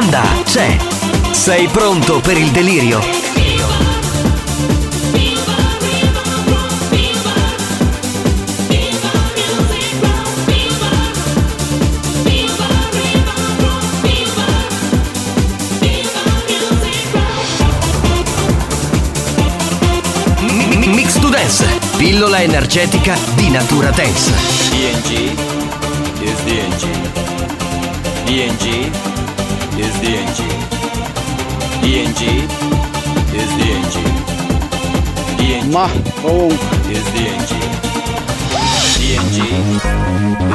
Banda c'è. Sei pronto per il delirio? Mix to Dance, pillola energetica di natura dance. DNG is DNG. DNG is DNG. DNG is DNG. DNG Ma comunque. is DNG. DNG is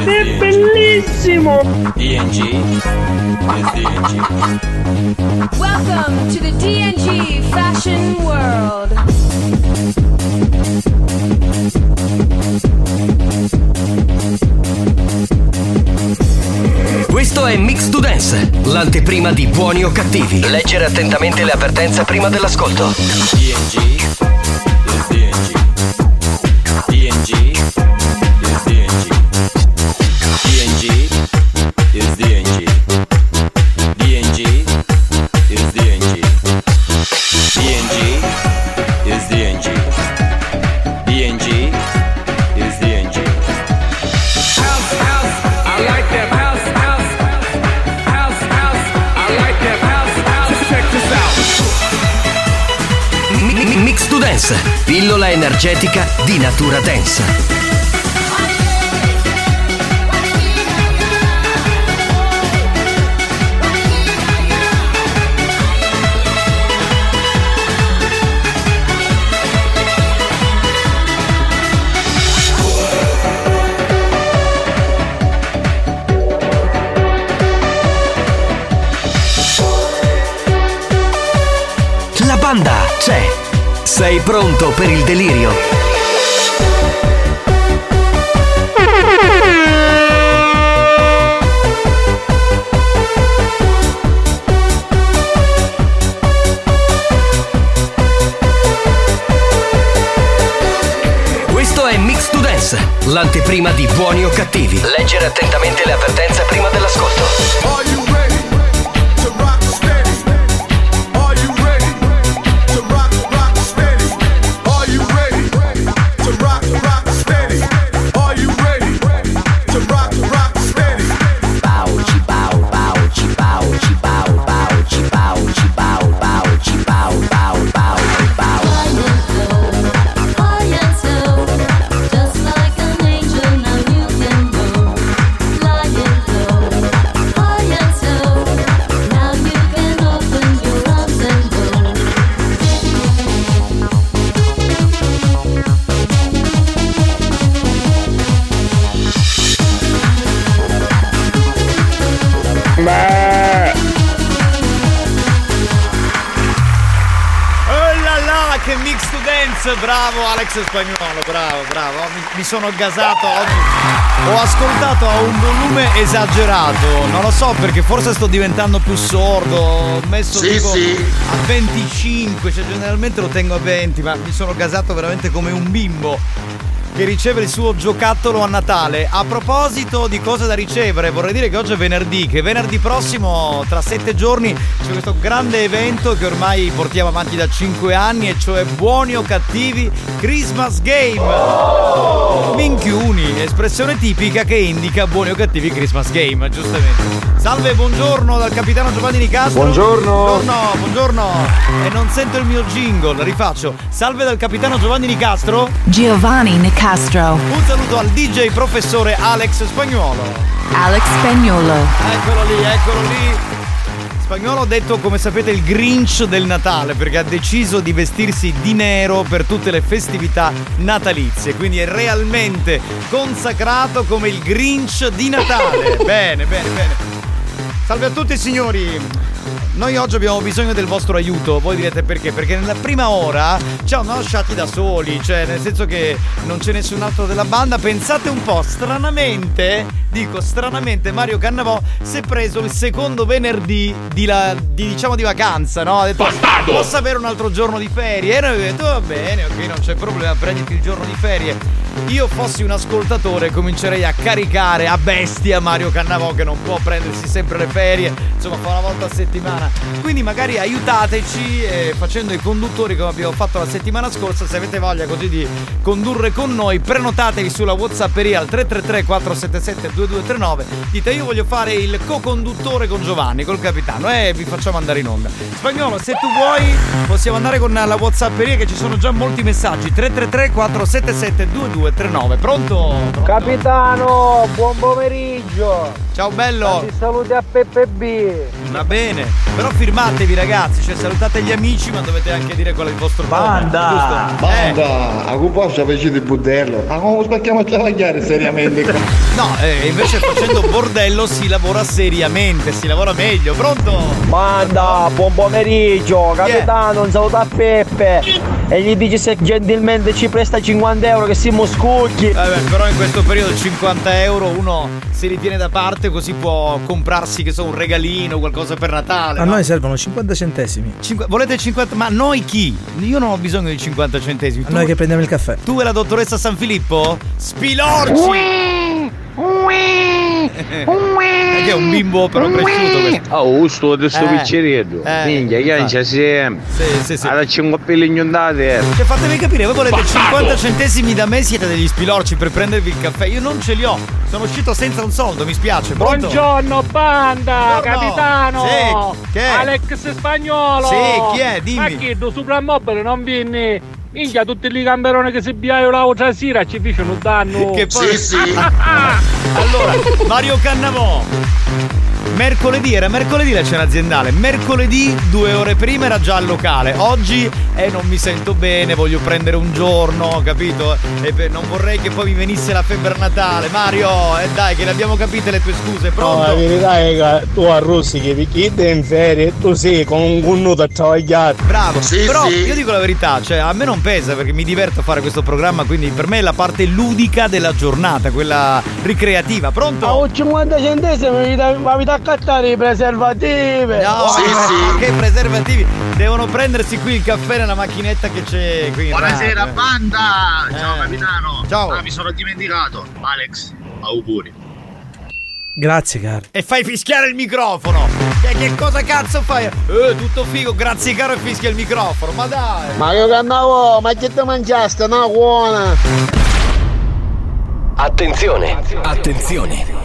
È DNG. bellissimo! DNG is DNG. Welcome to the DNG fashion world. Questo è Mix to Dance, l'anteprima di buoni o cattivi. Leggere attentamente le avvertenze prima dell'ascolto. DNG energetica di natura dance. La banda c'è. Sei pronto per il delirio? Questo è Mix to Dance, l'anteprima di buoni o cattivi. Leggere attentamente le avvertenze prima dell'ascolto. Alex Spagnolo, bravo, bravo. Mi, mi sono gasato oggi. Ho ascoltato a un volume esagerato. Non lo so perché forse sto diventando più sordo. Ho messo Sì, tipo sì. a 25, cioè generalmente lo tengo a 20, ma mi sono gasato veramente come un bimbo. Che riceve il suo giocattolo a Natale. A proposito di cose da ricevere, vorrei dire che oggi è venerdì, che venerdì prossimo, tra sette giorni, c'è questo grande evento che ormai portiamo avanti da cinque anni, e cioè Buoni o Cattivi Christmas Game. Minchiuni, espressione tipica che indica Buoni o Cattivi Christmas Game, giustamente. Salve, buongiorno dal capitano Giovanni Nicastro. Buongiorno. Buongiorno, buongiorno. E non sento il mio jingle, rifaccio. Salve dal capitano Giovanni Nicastro. Giovanni Nicastro. Un saluto al DJ professore Alex Spagnuolo. Alex Spagnolo. Eccolo lì, eccolo lì. Spagnolo ha detto, come sapete, il Grinch del Natale perché ha deciso di vestirsi di nero per tutte le festività natalizie. Quindi è realmente consacrato come il Grinch di Natale. bene, bene, bene. Salve a tutti signori. Noi oggi abbiamo bisogno del vostro aiuto, voi direte perché? Perché nella prima ora ci hanno lasciati da soli, cioè nel senso che non c'è nessun altro della banda. Pensate un po', stranamente, dico stranamente, Mario Cannavò si è preso il secondo venerdì di, la- di, diciamo di vacanza, no? Ha detto posso avere un altro giorno di ferie? E noi abbiamo detto va bene, ok, non c'è problema, prenditi il giorno di ferie. Io fossi un ascoltatore comincerei a caricare a bestia Mario Cannavò che non può prendersi sempre le ferie, insomma fa una volta a settimana. Quindi magari aiutateci eh, facendo i conduttori come abbiamo fatto la settimana scorsa, se avete voglia così di condurre con noi, prenotatevi sulla Whatsapperia al 333 477 2239. Dite io voglio fare il co-conduttore con Giovanni, col capitano e vi facciamo andare in onda. Spagnolo, se tu vuoi possiamo andare con la Whatsapperia che ci sono già molti messaggi. 333 477 2239. Pronto? Capitano, buon pomeriggio. Ciao bello. Ti saluti a Peppe B. Va bene, però firmatevi ragazzi, cioè salutate gli amici ma dovete anche dire qual è il vostro Banda! nome, giusto? Eh, Banda, a cui posso invece di budello? Ma come spacchiamo a travagliare seriamente qua? no, eh, invece facendo bordello si lavora seriamente, si lavora meglio, pronto? Banda, buon pomeriggio. Capitano, un saluto a Peppe. E gli dici se gentilmente ci presta 50 euro che siamo scucchi. Vabbè, però in questo periodo 50 euro uno si ritiene da parte così può comprarsi, che so, un regalino, qualcosa per Natale. A no? noi servono 50 centesimi. Cinqu- volete 50? Ma noi chi? Io non ho bisogno di 50 centesimi. A Tu, noi che prendiamo il caffè. tu e la dottoressa San Filippo? Spilorci! Che è un bimbo però cresciuto questo. Oh, sto adesso Eh, piccerino. eh, Minchia, che non c'è sempre. Sì, sì, sì. Alla 5 pelli ondate. Cioè, fatemi capire, voi volete 50 centesimi da me, siete degli spilorci per prendervi il caffè. Io non ce li ho. Sono uscito senza un soldo, mi spiace. Pronto? Buongiorno banda, Buongiorno. capitano. Sì, che è? Alex Spagnolo. Sì, chi è? Dimmi. Ma chi? Tu Supramobile non vieni? Minchia, tutti i camperoni che si biaio l'altra sera ci un danno. Che poi... allora, Mario Cannavò. Mercoledì, era mercoledì la cena aziendale. Mercoledì, due ore prima, era già al locale. Oggi, eh, non mi sento bene, voglio prendere un giorno, capito? E beh, non vorrei che poi mi venisse la febbre a Natale. Mario, eh dai, che le abbiamo capite le tue scuse, No, la pronto? verità è che tu a Rossi che vi in ferie e tu sei con un connuto a travagliare. Bravo, però io dico la verità, cioè a me non pesa perché mi diverto a fare questo programma, quindi per me è la parte ludica della giornata, quella ricreativa. Pronto? A 50 centesimi mi dà- mi dà a cattare i preservativi. No, ma che preservativi? Devono prendersi qui il caffè nella macchinetta che c'è qui. Buonasera radio. banda! Ciao Eh. capitano! Ciao. Ah, mi sono dimenticato! Alex, auguri! Grazie, caro. E fai fischiare il microfono! Che, che cosa cazzo fai? Eh, tutto figo, grazie caro e fischia il microfono, ma dai! Ma io che andavo, ma che ti mangiaste? No, buona! Attenzione! Attenzione!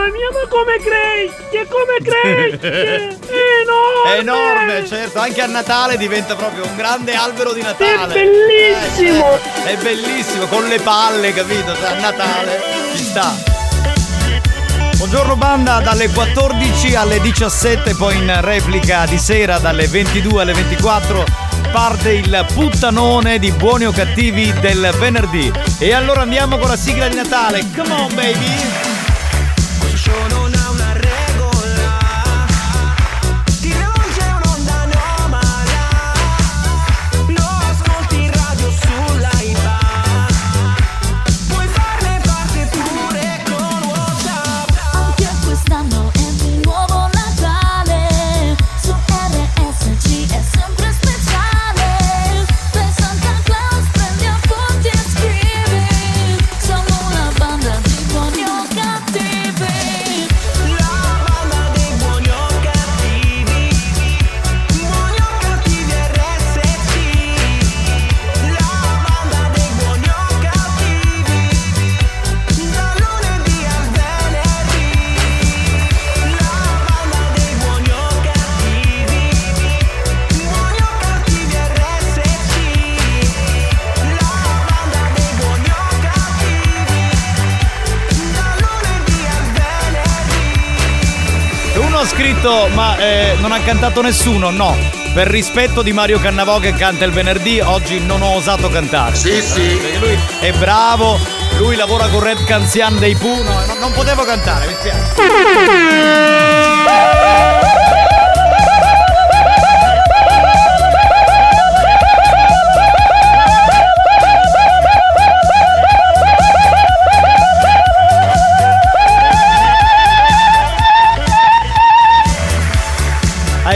Mamma mia, ma come cresce? Come cresce? È È enorme, certo, anche a Natale diventa proprio un grande albero di Natale. È bellissimo! Eh, è bellissimo, con le palle, capito? A Natale ci sta. Buongiorno banda, dalle 14 alle 17, poi in replica di sera dalle 22 alle 24 parte il puttanone di buoni o cattivi del venerdì. E allora andiamo con la sigla di Natale. Come on, baby! Non ha scritto, ma eh, non ha cantato nessuno? No. Per rispetto di Mario Cannavò che canta il venerdì, oggi non ho osato cantare. Sì, sì. Perché lui è bravo, lui lavora con Red Canzian dei Puno, non, non potevo cantare, mi spiace.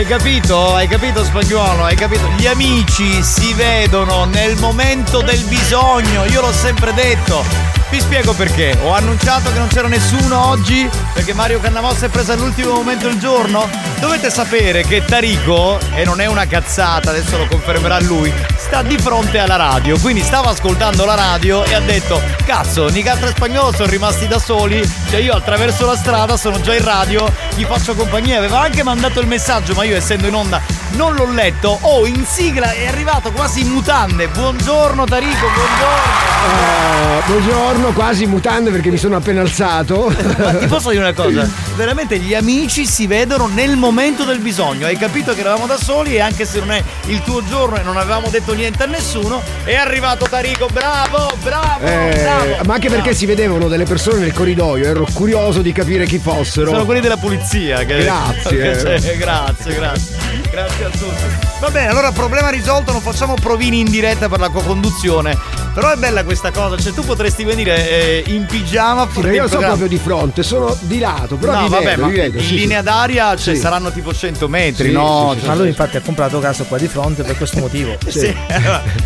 Hai capito? Hai capito spagnolo? Hai capito? Gli amici si vedono nel momento del bisogno, io l'ho sempre detto. Vi spiego perché. Ho annunciato che non c'era nessuno oggi perché Mario Cannavò si è preso all'ultimo momento il giorno. Dovete sapere che Tarico, e non è una cazzata, adesso lo confermerà lui, sta di fronte alla radio. Quindi stava ascoltando la radio e ha detto: Cazzo, Nicastro e Spagnolo sono rimasti da soli. Cioè, io attraverso la strada sono già in radio, gli faccio compagnia. Aveva anche mandato il messaggio, ma io essendo in onda non l'ho letto. Oh, in sigla è arrivato quasi in mutande. Buongiorno Tarico, buongiorno. Eh, buongiorno, quasi in mutande perché mi sono appena alzato. Ma ti posso dire una cosa? Veramente gli amici si vedono nel momento del bisogno. Hai capito che eravamo da soli e anche se non è il tuo giorno e non avevamo detto niente a nessuno, è arrivato Tarico. Bravo, bravo, Eh, bravo. ma anche perché si vedevano delle persone nel corridoio, ero curioso di capire chi fossero. Sono quelli della pulizia. Che... Grazie. che c'è. grazie, grazie. Grazie a tutti. Va bene, allora problema risolto, non facciamo provini in diretta per la co-conduzione. Però è bella questa cosa, cioè tu potresti venire eh, in pigiama Sì, io sono proprio di fronte, sono di lato, però no, vabbè, vedo, ma vedo, in sì, linea sì. d'aria cioè, Sì. saranno tipo 100 metri, Sì, no? sì, sì, Cioè, Ma lui infatti ha comprato casa qua di fronte per questo motivo. Se,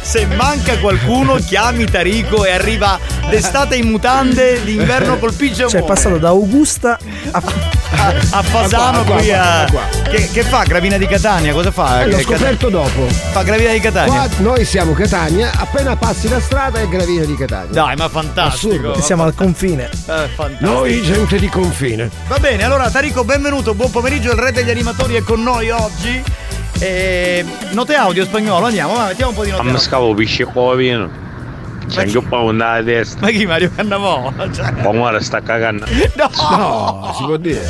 se manca qualcuno, chiami Tarico e arriva d'estate in mutande, d'inverno col pigiamone. Cioè è passato da Augusta a, a Fasano qua, qui a qua, Che, che fa? Gravina di Catania? Cosa fa? Eh, l'ho scoperto dopo. Fa Gravina di Catania. Qua noi siamo Catania, appena passi la strada è Gravina di Catania. Dai, ma fantastico. Assurdo. ma siamo al confine. Eh. Noi gente di confine. Va bene, allora Tarico, benvenuto, buon pomeriggio, il re degli animatori è con noi oggi. E... Note audio spagnolo, andiamo, va, mettiamo un po' di note scavo pisce qua vino. C'è anche un po' da testa. Ma chi Mario Cannavò? Cioè, Ma ora sta cagando. No! No, si può dire.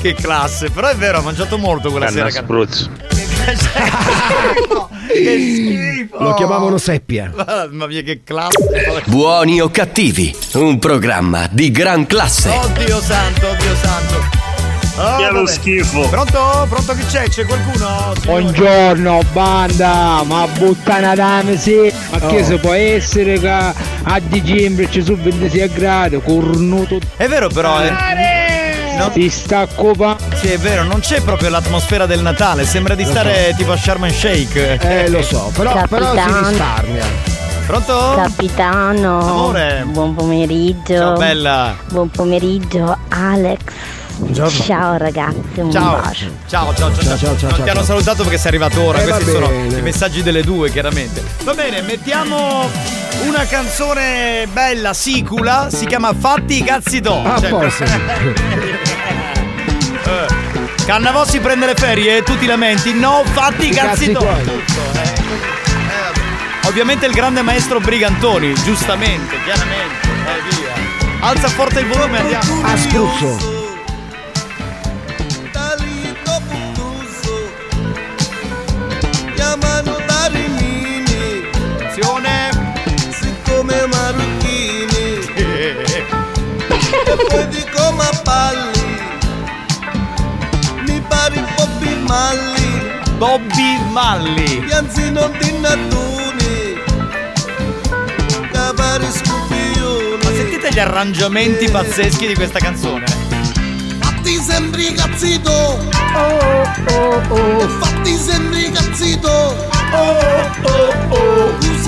che classe, però è vero, ha mangiato molto quella Canna sera. spruzzo. che schifo! Lo chiamavano Seppia. Ma, ma via che classe! Buoni o cattivi, un programma di gran classe. Oddio santo, oddio santo! Oh, Che è lo vabbè. schifo. Pronto? Pronto chi c'è? C'è qualcuno? Signore? Buongiorno banda, ma buttana dame sì, ma che Oh. se può essere che a dicembre ci sono 26 gradi, cornuto. È vero però, eh. Non- Si sta copa. Sì, è vero, non c'è proprio l'atmosfera del Natale, sembra di Lo stare tipo a Sharm el Shake. Eh, lo so, però, però si risparmia. Pronto? Capitano, Amore. buon pomeriggio. Ciao bella. Buon pomeriggio Alex. Buongiorno. Ciao ragazzi, un Ciao. bacio. Ciao, ciao, ciao, ciao. Ciao, ciao, ciao, non ciao, ti hanno salutato perché sei arrivato ora. Eh, Questi sono i messaggi delle due, chiaramente. Va bene, mettiamo una canzone bella, sicula. Si chiama Fatti i cazzi do. Ah, Cioè, posto. Eh, Cannavò si prende le ferie, tu ti lamenti? No, fatti i cazzi cazzi. Tutto, eh. Vabbè. Ovviamente il grande maestro Brigantoni, giustamente, chiaramente. Eh, via. Alza forte il volume, andiamo. A spruzzo. poi dico ma palli mi pari Bobby Malli. Bobby Malli. Pianzino di Natuni, Cavari Scupione. Ma sentite gli arrangiamenti eh. pazzeschi di questa canzone. Fatti sembri cazzito. Oh, oh, oh. Fatti sembri cazzito. Oh, oh, oh.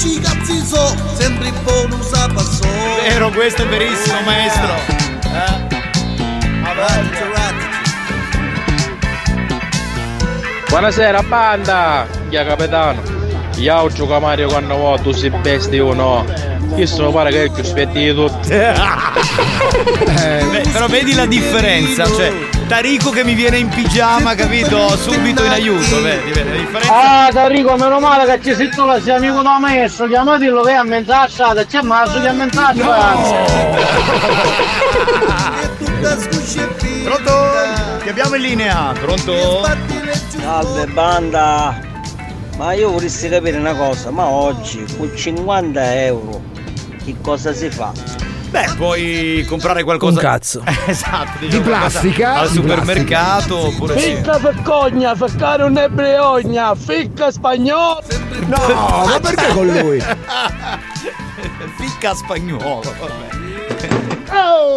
Crucifici cazziso Sembri bonus a passo Vero, questo è verissimo maestro eh? Buonasera banda! Chia capitano! Io gioco a Mario quando vuoi, tu sei bestia o no? Io sono pare che è il più tutti. Eh, però vedi la differenza, cioè Tarico che mi viene in pigiama, capito? Subito in aiuto, vedi, vedi la differenza? Ah, Tarico, meno male che ci sei tu, che sei amico da maestro, chiamatelo che è a mezza strada, c'è Maso che a mezza Pronto? Ti abbiamo in linea, pronto? Salve banda! Ma io vorrei capire una cosa, ma oggi con 50 euro che cosa si fa? Beh, puoi comprare qualcosa. Un cazzo. esatto, Di diciamo qualcosa plastica? Al Di supermercato oppure sì. Ficca feccogna, feccare un'ebreogna, ficca spagnolo. No, ma perché con lui? Ficca spagnolo, vabbè. Oh,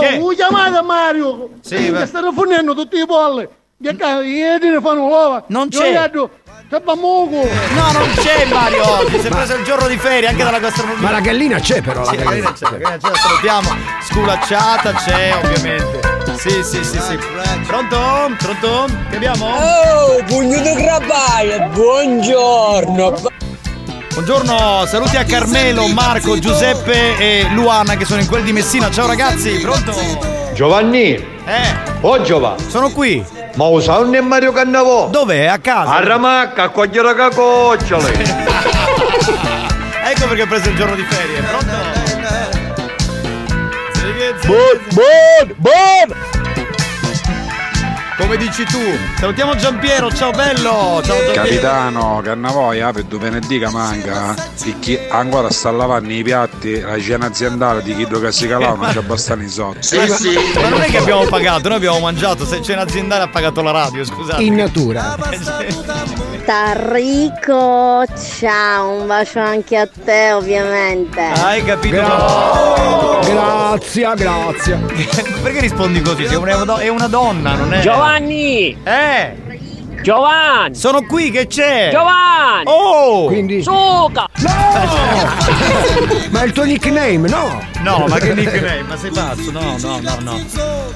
Che? oh, chiamate Mario. Sì, che stanno fornendo tutti i polli. Che cazzo, ieri ne fanno l'uova. Non Io c'è. gli C'è Bamuco. No, non c'è Mario oggi, si è preso il giorno di ferie anche dalla gastronomia. Ma la gallina c'è però, la Sì, la gallina. c'è, la gallina c'è, la salutiamo. Sculacciata c'è, ovviamente. Sì, sì, sì, sì. Pronto? Pronto? Che abbiamo? Oh, pugno di crabbaia, buongiorno. Buongiorno, saluti a Carmelo, Marco, Giuseppe e Luana che sono in quel di Messina. Ciao ragazzi, pronto? Giovanni! Eh, Oh Giova! sono qui. Ma usa un Mario Cannavò! Dov'è? A casa? A Ramacca, a cogliere la cocciole! ecco perché ho preso il giorno di ferie. Pronto? Buon, buon, buon! Come dici tu? Salutiamo Giampiero, ciao bello! Ciao Giampiero! Capitano, Cannavoia, per due venerdì che manca, e chi ancora sta lavando i piatti, la cena aziendale di chi che si calava non c'è abbastanza i soldi. Ma non è che abbiamo pagato, noi abbiamo mangiato, se c'è un'aziendale ha pagato la radio, scusate. In natura. Tarico, ciao, un bacio anche a te ovviamente. Hai capito? Grazie, grazie. Perché rispondi così? Sei una do- è una donna, non è. Giovanni! Eh! Giovanni! Sono qui, che c'è? Giovanni! Oh! Quindi. Suca! Ma è il tuo nickname, no? No, ma che nickname? Ma sei pazzo? No, no, no, no.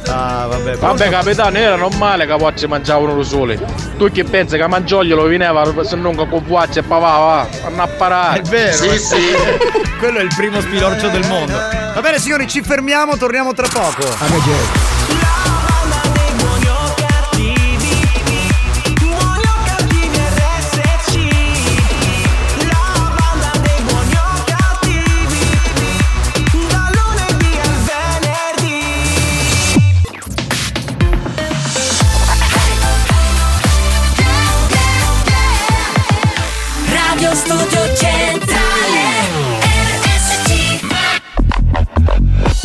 Ah, vabbè. Vabbè capitano, era normale che poi ci mangiavano da soli. Tu che pensi che Mangioglielo veniva se non con vuaccia e pavava, vanno a parare. È vero. Sì, sì. Quello è il primo spilorcio del mondo. Va bene signori, ci fermiamo, torniamo tra poco. Radio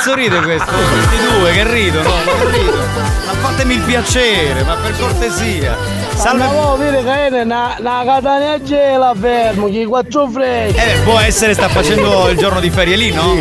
Cazzo ride questo? Questi due che ridono, che ridono. Ma fatemi il piacere, ma per cortesia. Salve. Ma vuoi dire che è una, una catania gela fermo, chi quattro freddi. Eh, può essere, sta facendo il giorno di ferie lì, no?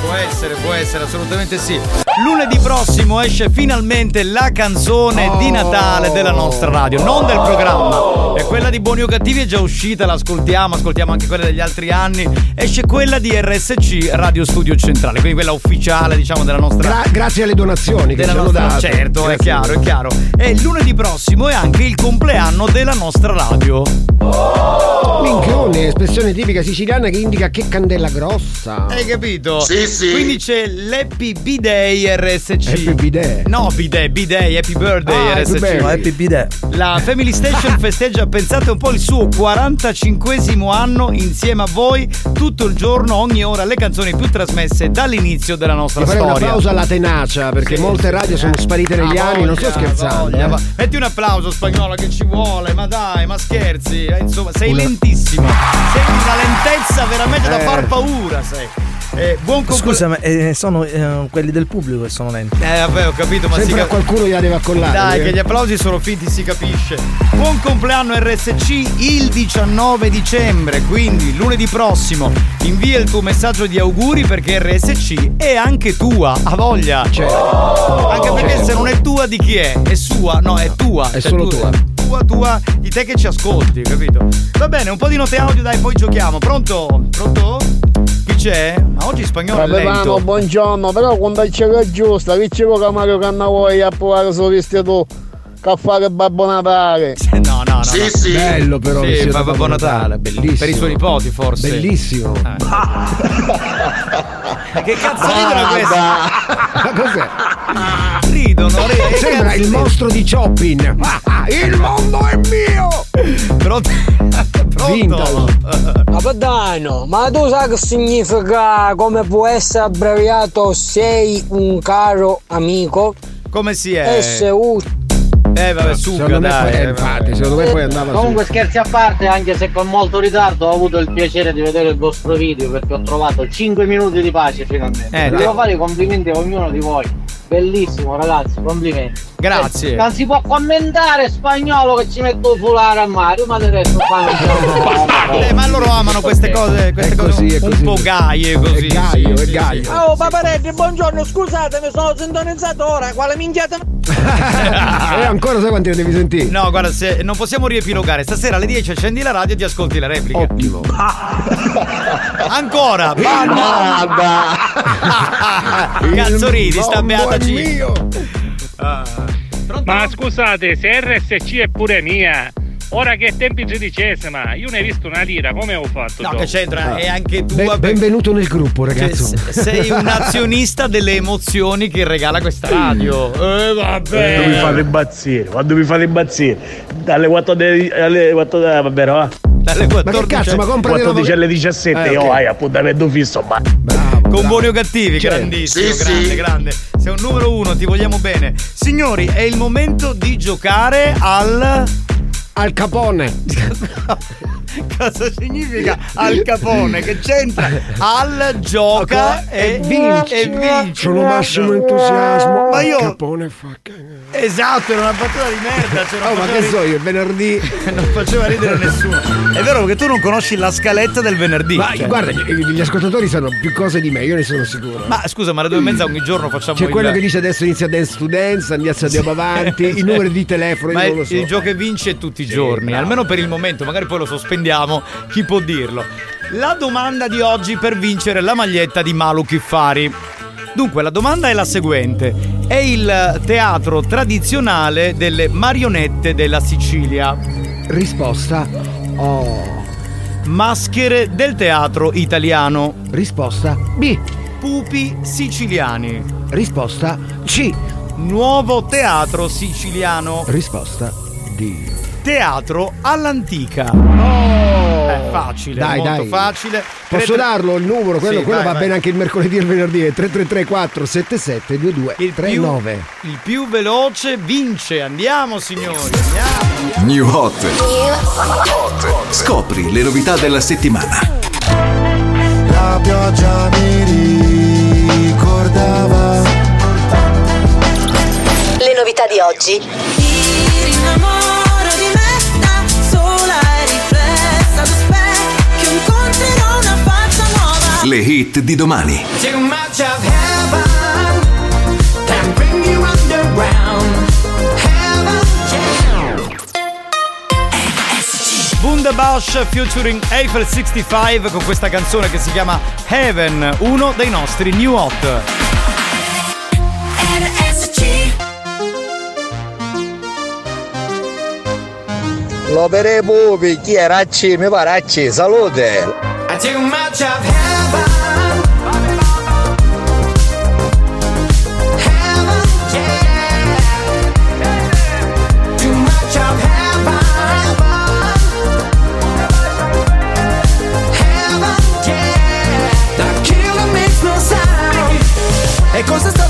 Può essere, può essere, assolutamente sì. Lunedì prossimo esce finalmente la canzone di Natale della nostra radio, non del programma. È quella di Buoni o Cattivi, è già uscita, l'ascoltiamo, ascoltiamo anche quelle degli altri anni. Esce quella di RSC Radio Studio Centrale, quindi quella ufficiale, diciamo, della nostra. Gra- grazie alle donazioni che della ci hanno nostra, dato. certo, è Grazie. chiaro, è chiaro. E lunedì prossimo è anche il compleanno della nostra radio. Minchione, espressione tipica siciliana che indica che candela grossa. Hai capito? Sì, sì. Quindi c'è l'Happy B-Day RSC. Happy B-Day. No, B-Day, B-Day, Happy Birthday Ah, Happy RSC. Birthday. No, Happy B-Day. La Family Station festeggia, pensate un po', il suo 45esimo anno insieme a voi, tutto il giorno, ogni ora, le canzoni più trasmesse dall'inizio della nostra Ti farei un storia. applauso alla tenacia perché Sì, molte sì, radio eh. sono sparite negli anni, non sto scherzando. voglia, eh. va- Metti un applauso spagnolo che ci vuole, ma dai, ma scherzi, eh, insomma, sei Una- lentissimo. Sei una lentezza veramente da Eh. far paura, sei. Eh, buon compleanno. Scusa, ma eh, sono eh, quelli del pubblico che sono lenti. Eh vabbè ho capito ma Sempre si a cap- qualcuno gliela deve accollare. Dai eh. che gli applausi sono finti si capisce Buon compleanno RSC il 19 dicembre Quindi lunedì prossimo Invia il tuo messaggio di auguri perché RSC è anche tua Ha voglia Anche perché Certo. se non è tua di chi è? È sua, no è tua È Cioè, solo tu- tua. Tua tua di te che ci ascolti capito? Va bene un po' di note audio dai poi giochiamo Pronto? Pronto? Chi c'è? Ma oggi spagnolo è Capitano, lento buongiorno, però quando c'è è giusta, che c'è che Mario Cannavoi a provare suo vestito che fare Babbo Natale. No, no, no. Sì, no. sì. Bello però. Sì, fa da Babbo Natale, bellissimo. Per i suoi nipoti forse. Bellissimo. Che cazzo ridono questi? Ma cos'è? Ridono, che Sembra il mostro di Chopin. Ah, ah, il mondo è mio! Pronto? Vintage. Capitano, ma tu sai che significa come può essere abbreviato sei un caro amico? Come si è? SU. Eh vabbè, suga Secondo dai. poi- eh, eh, infatti, secondo me poi andava su. Comunque scherzi a parte, anche se con molto ritardo ho avuto il piacere di vedere il vostro video perché ho trovato 5 minuti di pace finalmente. Eh, Devo fare i complimenti a ognuno di voi. Bellissimo ragazzi, complimenti. Grazie. Eh, Non si può commentare spagnolo che ci metto fulare a Mario, ma del resto qua non Eh, ma loro amano queste cose, queste È cose così, è un così. po' gaie così. È gaio, sì, è gaio. sì. Oh paparetti, buongiorno, scusatemi, sono sintonizzato ora, quale minchiata E ancora sai quanti ne devi sentire? No, guarda, se non possiamo riepilogare. Stasera alle 10 accendi la radio e ti ascolti la replica. Ottimo. Ancora! Banda! Cazzo ridi, sta beata. Mio. Ah. Pronto? Ma scusate, se RSC è pure mia, ora che è tempi tredicesima, io ne ho visto una lira, come ho fatto? No, dopo? che c'entra? È anche tu. Ben- vabbè. benvenuto nel gruppo, Cioè, ragazzo. se- sei un azionista delle emozioni che regala questa radio. Eh, Quando mi vabbè. fate impazzire, quando mi fate impazzire, dalle 4 de- alle 4 de- vabbè, no? Dalle Ma che cazzo, ma compra 14 alle 17, Eh, io ok. hai appuntamento fisso, ma Con buoni o cattivi, Certo. grandissimo, Sì, grande, sì. grande. Sei un numero uno, ti vogliamo bene. Signori, è il momento di giocare al. Al capone. Cosa significa al capone? Che c'entra? Al gioca e, vinci. e vinci. Sono massimo entusiasmo. Ma io- Al capone fa cagare. Esatto, era una battuta di merda. Cioè non Oh, ma che so ri- io, il venerdì. non faceva ridere nessuno. È vero che tu non conosci la scaletta del venerdì. Ma cioè. guarda, gli gli ascoltatori sanno più cose di me, io ne sono sicuro. Ma scusa, ma alle due e mezza ogni giorno facciamo C'è il quello che dice adesso inizia Dance to Dance, andiamo andiamo avanti, i numeri di telefono, Ma io il, non lo so. il gioco che vince tutti i giorni, bravo. almeno per il momento, magari poi lo sospendiamo, chi può dirlo. La domanda di oggi per vincere la maglietta di Malu Kiffari. Dunque, la domanda è la seguente. È il teatro tradizionale delle marionette della Sicilia. Risposta Oh. Maschere del teatro italiano. Risposta B. Pupi siciliani. Risposta C. Nuovo teatro siciliano. Risposta D. Teatro all'antica. È facile. Dai, molto dai. facile. Posso Tre- darlo il numero? Quello, Sì, quello vai, va vai. bene anche il mercoledì e il venerdì. È 3334 77 22 39. Il più veloce vince. Andiamo, signori. Andiamo. New Hot. Scopri le novità della settimana. La pioggia mi ricordava Le novità di oggi. Ti rinnamoro Le hit di domani. Too much of heaven can bring you underground Heaven, Wunderbash featuring Eiffel 65 con questa canzone che si chiama Heaven, uno dei nostri new hot. L'opere pupi, chi era C? Mi pare C, salute! Too much of heaven Heaven, yeah. Too much of heaven Heaven, yeah. The killer makes no sound. E cosa è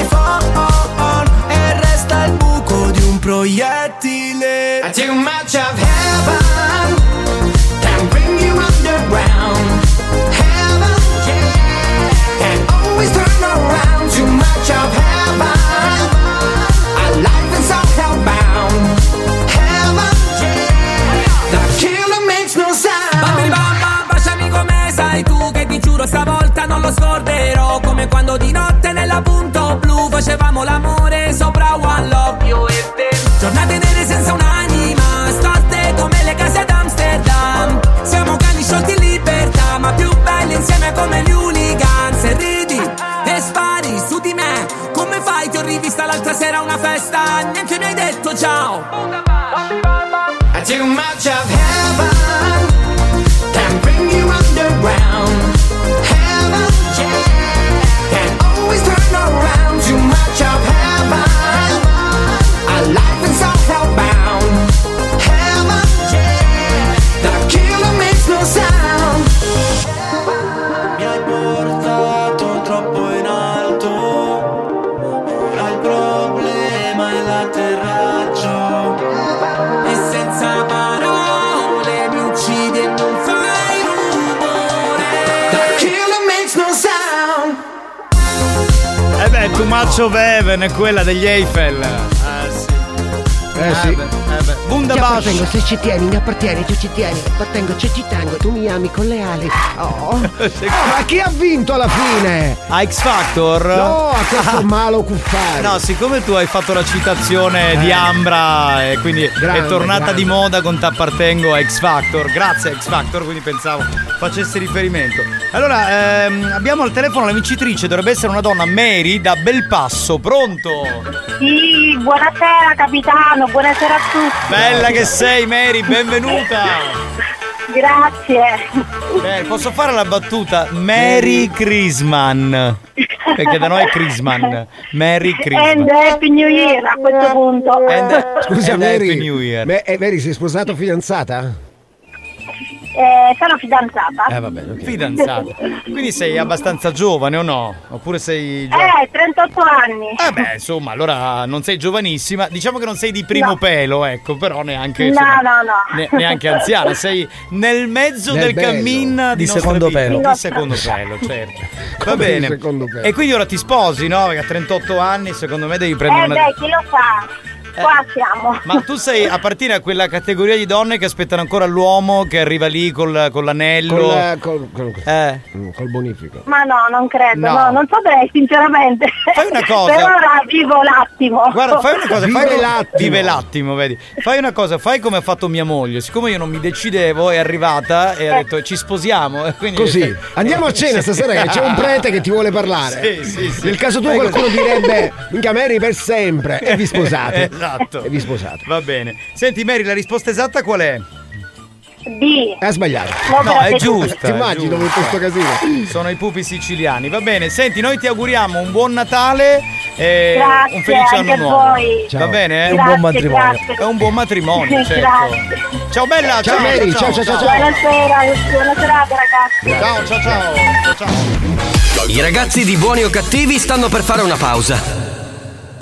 iPhone. E resta il buco di un proiettile Too much of heaven can bring you underground. Heaven, yeah, can always turn around. Too much of heaven, our life is all hellbound. Heaven, yeah, the killer makes no sound. Bambini mamma, baciami come sai tu Che ti giuro stavolta non lo scorderò Come quando di notte nella punto blu Facevamo l'amore sopra One Heaven è quella degli Eiffel. Ah sì. Eh sì. beh, eh beh. Ti Wunderbash. appartengo se ci tieni, mi appartieni, tu ci tieni, appartengo, se ci tengo, tu mi ami con le ali. Oh. Ma chi ha vinto alla fine? A X Factor? No, a questo Ah. malo cuffare. No, siccome tu hai fatto la citazione di Ambra e quindi Grande, è tornata grande. di moda con T'appartengo a X Factor, grazie a X Factor, quindi pensavo facesse riferimento. Allora, ehm, abbiamo al telefono la vincitrice, dovrebbe essere una donna, Mary da Belpasso, pronto? Sì, buonasera capitano, buonasera a tutti. Bella che sei Mary, benvenuta! Grazie. Eh, posso fare la battuta? Mary Crisman. Perché da noi è Crisman. Mary And Crisman. Happy New Year a questo punto. Scusa, and Mary. Happy New Year. Beh, eh, Mary, sei sposata o fidanzata? Eh, sono fidanzata. Eh vabbè, fidanzata. Quindi sei abbastanza giovane o no? Oppure sei già... Eh, 38 anni. Eh beh, insomma, allora non sei giovanissima. Diciamo che non sei di primo No. pelo, ecco, però neanche No, insomma, no, no. ne- neanche anziana, sei nel mezzo Nel del cammin Di secondo vita. pelo. Di secondo pelo, certo. Va bene. E quindi ora ti sposi, no? Perché a 38 anni, secondo me devi prendere Eh una beh, chi lo sa? qua siamo. Ma tu sei appartieni a quella categoria di donne che aspettano ancora l'uomo che arriva lì col- con l'anello. Col, eh, col, col- Eh. mm, col bonifico. Ma no, non credo, No. no, non saprei sinceramente. Fai una cosa. Per ora vivo l'attimo. Guarda, fai una cosa, Vive fai come- l'attimo. Vive l'attimo, vedi. Fai una cosa, fai come ha fatto mia moglie. Siccome io non mi decidevo, è arrivata e ha detto ci sposiamo. Quindi Così, andiamo a cena stasera che c'è un prete che ti vuole parlare. Sì, sì, sì. Nel caso tuo Fai qualcuno così. direbbe, minchia Mary per sempre. E vi sposate. Esatto. E vi sposate. Va bene. Senti Mary, la risposta esatta qual è? B. È sbagliato. No, è giusta. Ti immagini dopo tutto questo casino? Sono i pupi siciliani. Va bene, senti, noi ti auguriamo un buon Natale e Grazie, un felice anno nuovo. voi. Va bene? E un buon Grazie, matrimonio. grazie. È un buon matrimonio, certo. Grazie. Ciao bella, ciao, Mary, ciao, ciao, ciao, ciao. Buonasera, buona serata ragazzi. Ciao, ciao, ciao. ciao, ciao. I ragazzi di buoni o cattivi stanno per fare una pausa.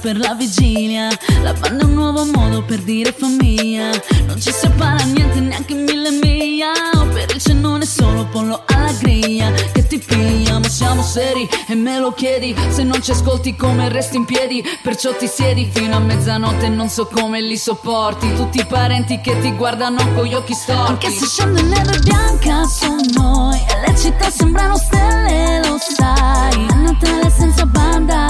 Per la vigilia. La banda è un nuovo modo per dire famiglia. Non ci separa niente, neanche mille miglia. Per il cenone solo pollo alla griglia. Che ti piglia, ma siamo seri e me lo chiedi. Se non ci ascolti come resti in piedi. Perciò ti siedi fino a mezzanotte e non so come li sopporti. Tutti i parenti che ti guardano con gli occhi storti. Anche se scende neve bianca su noi e le città sembrano stelle, lo sai. A Natale senza banda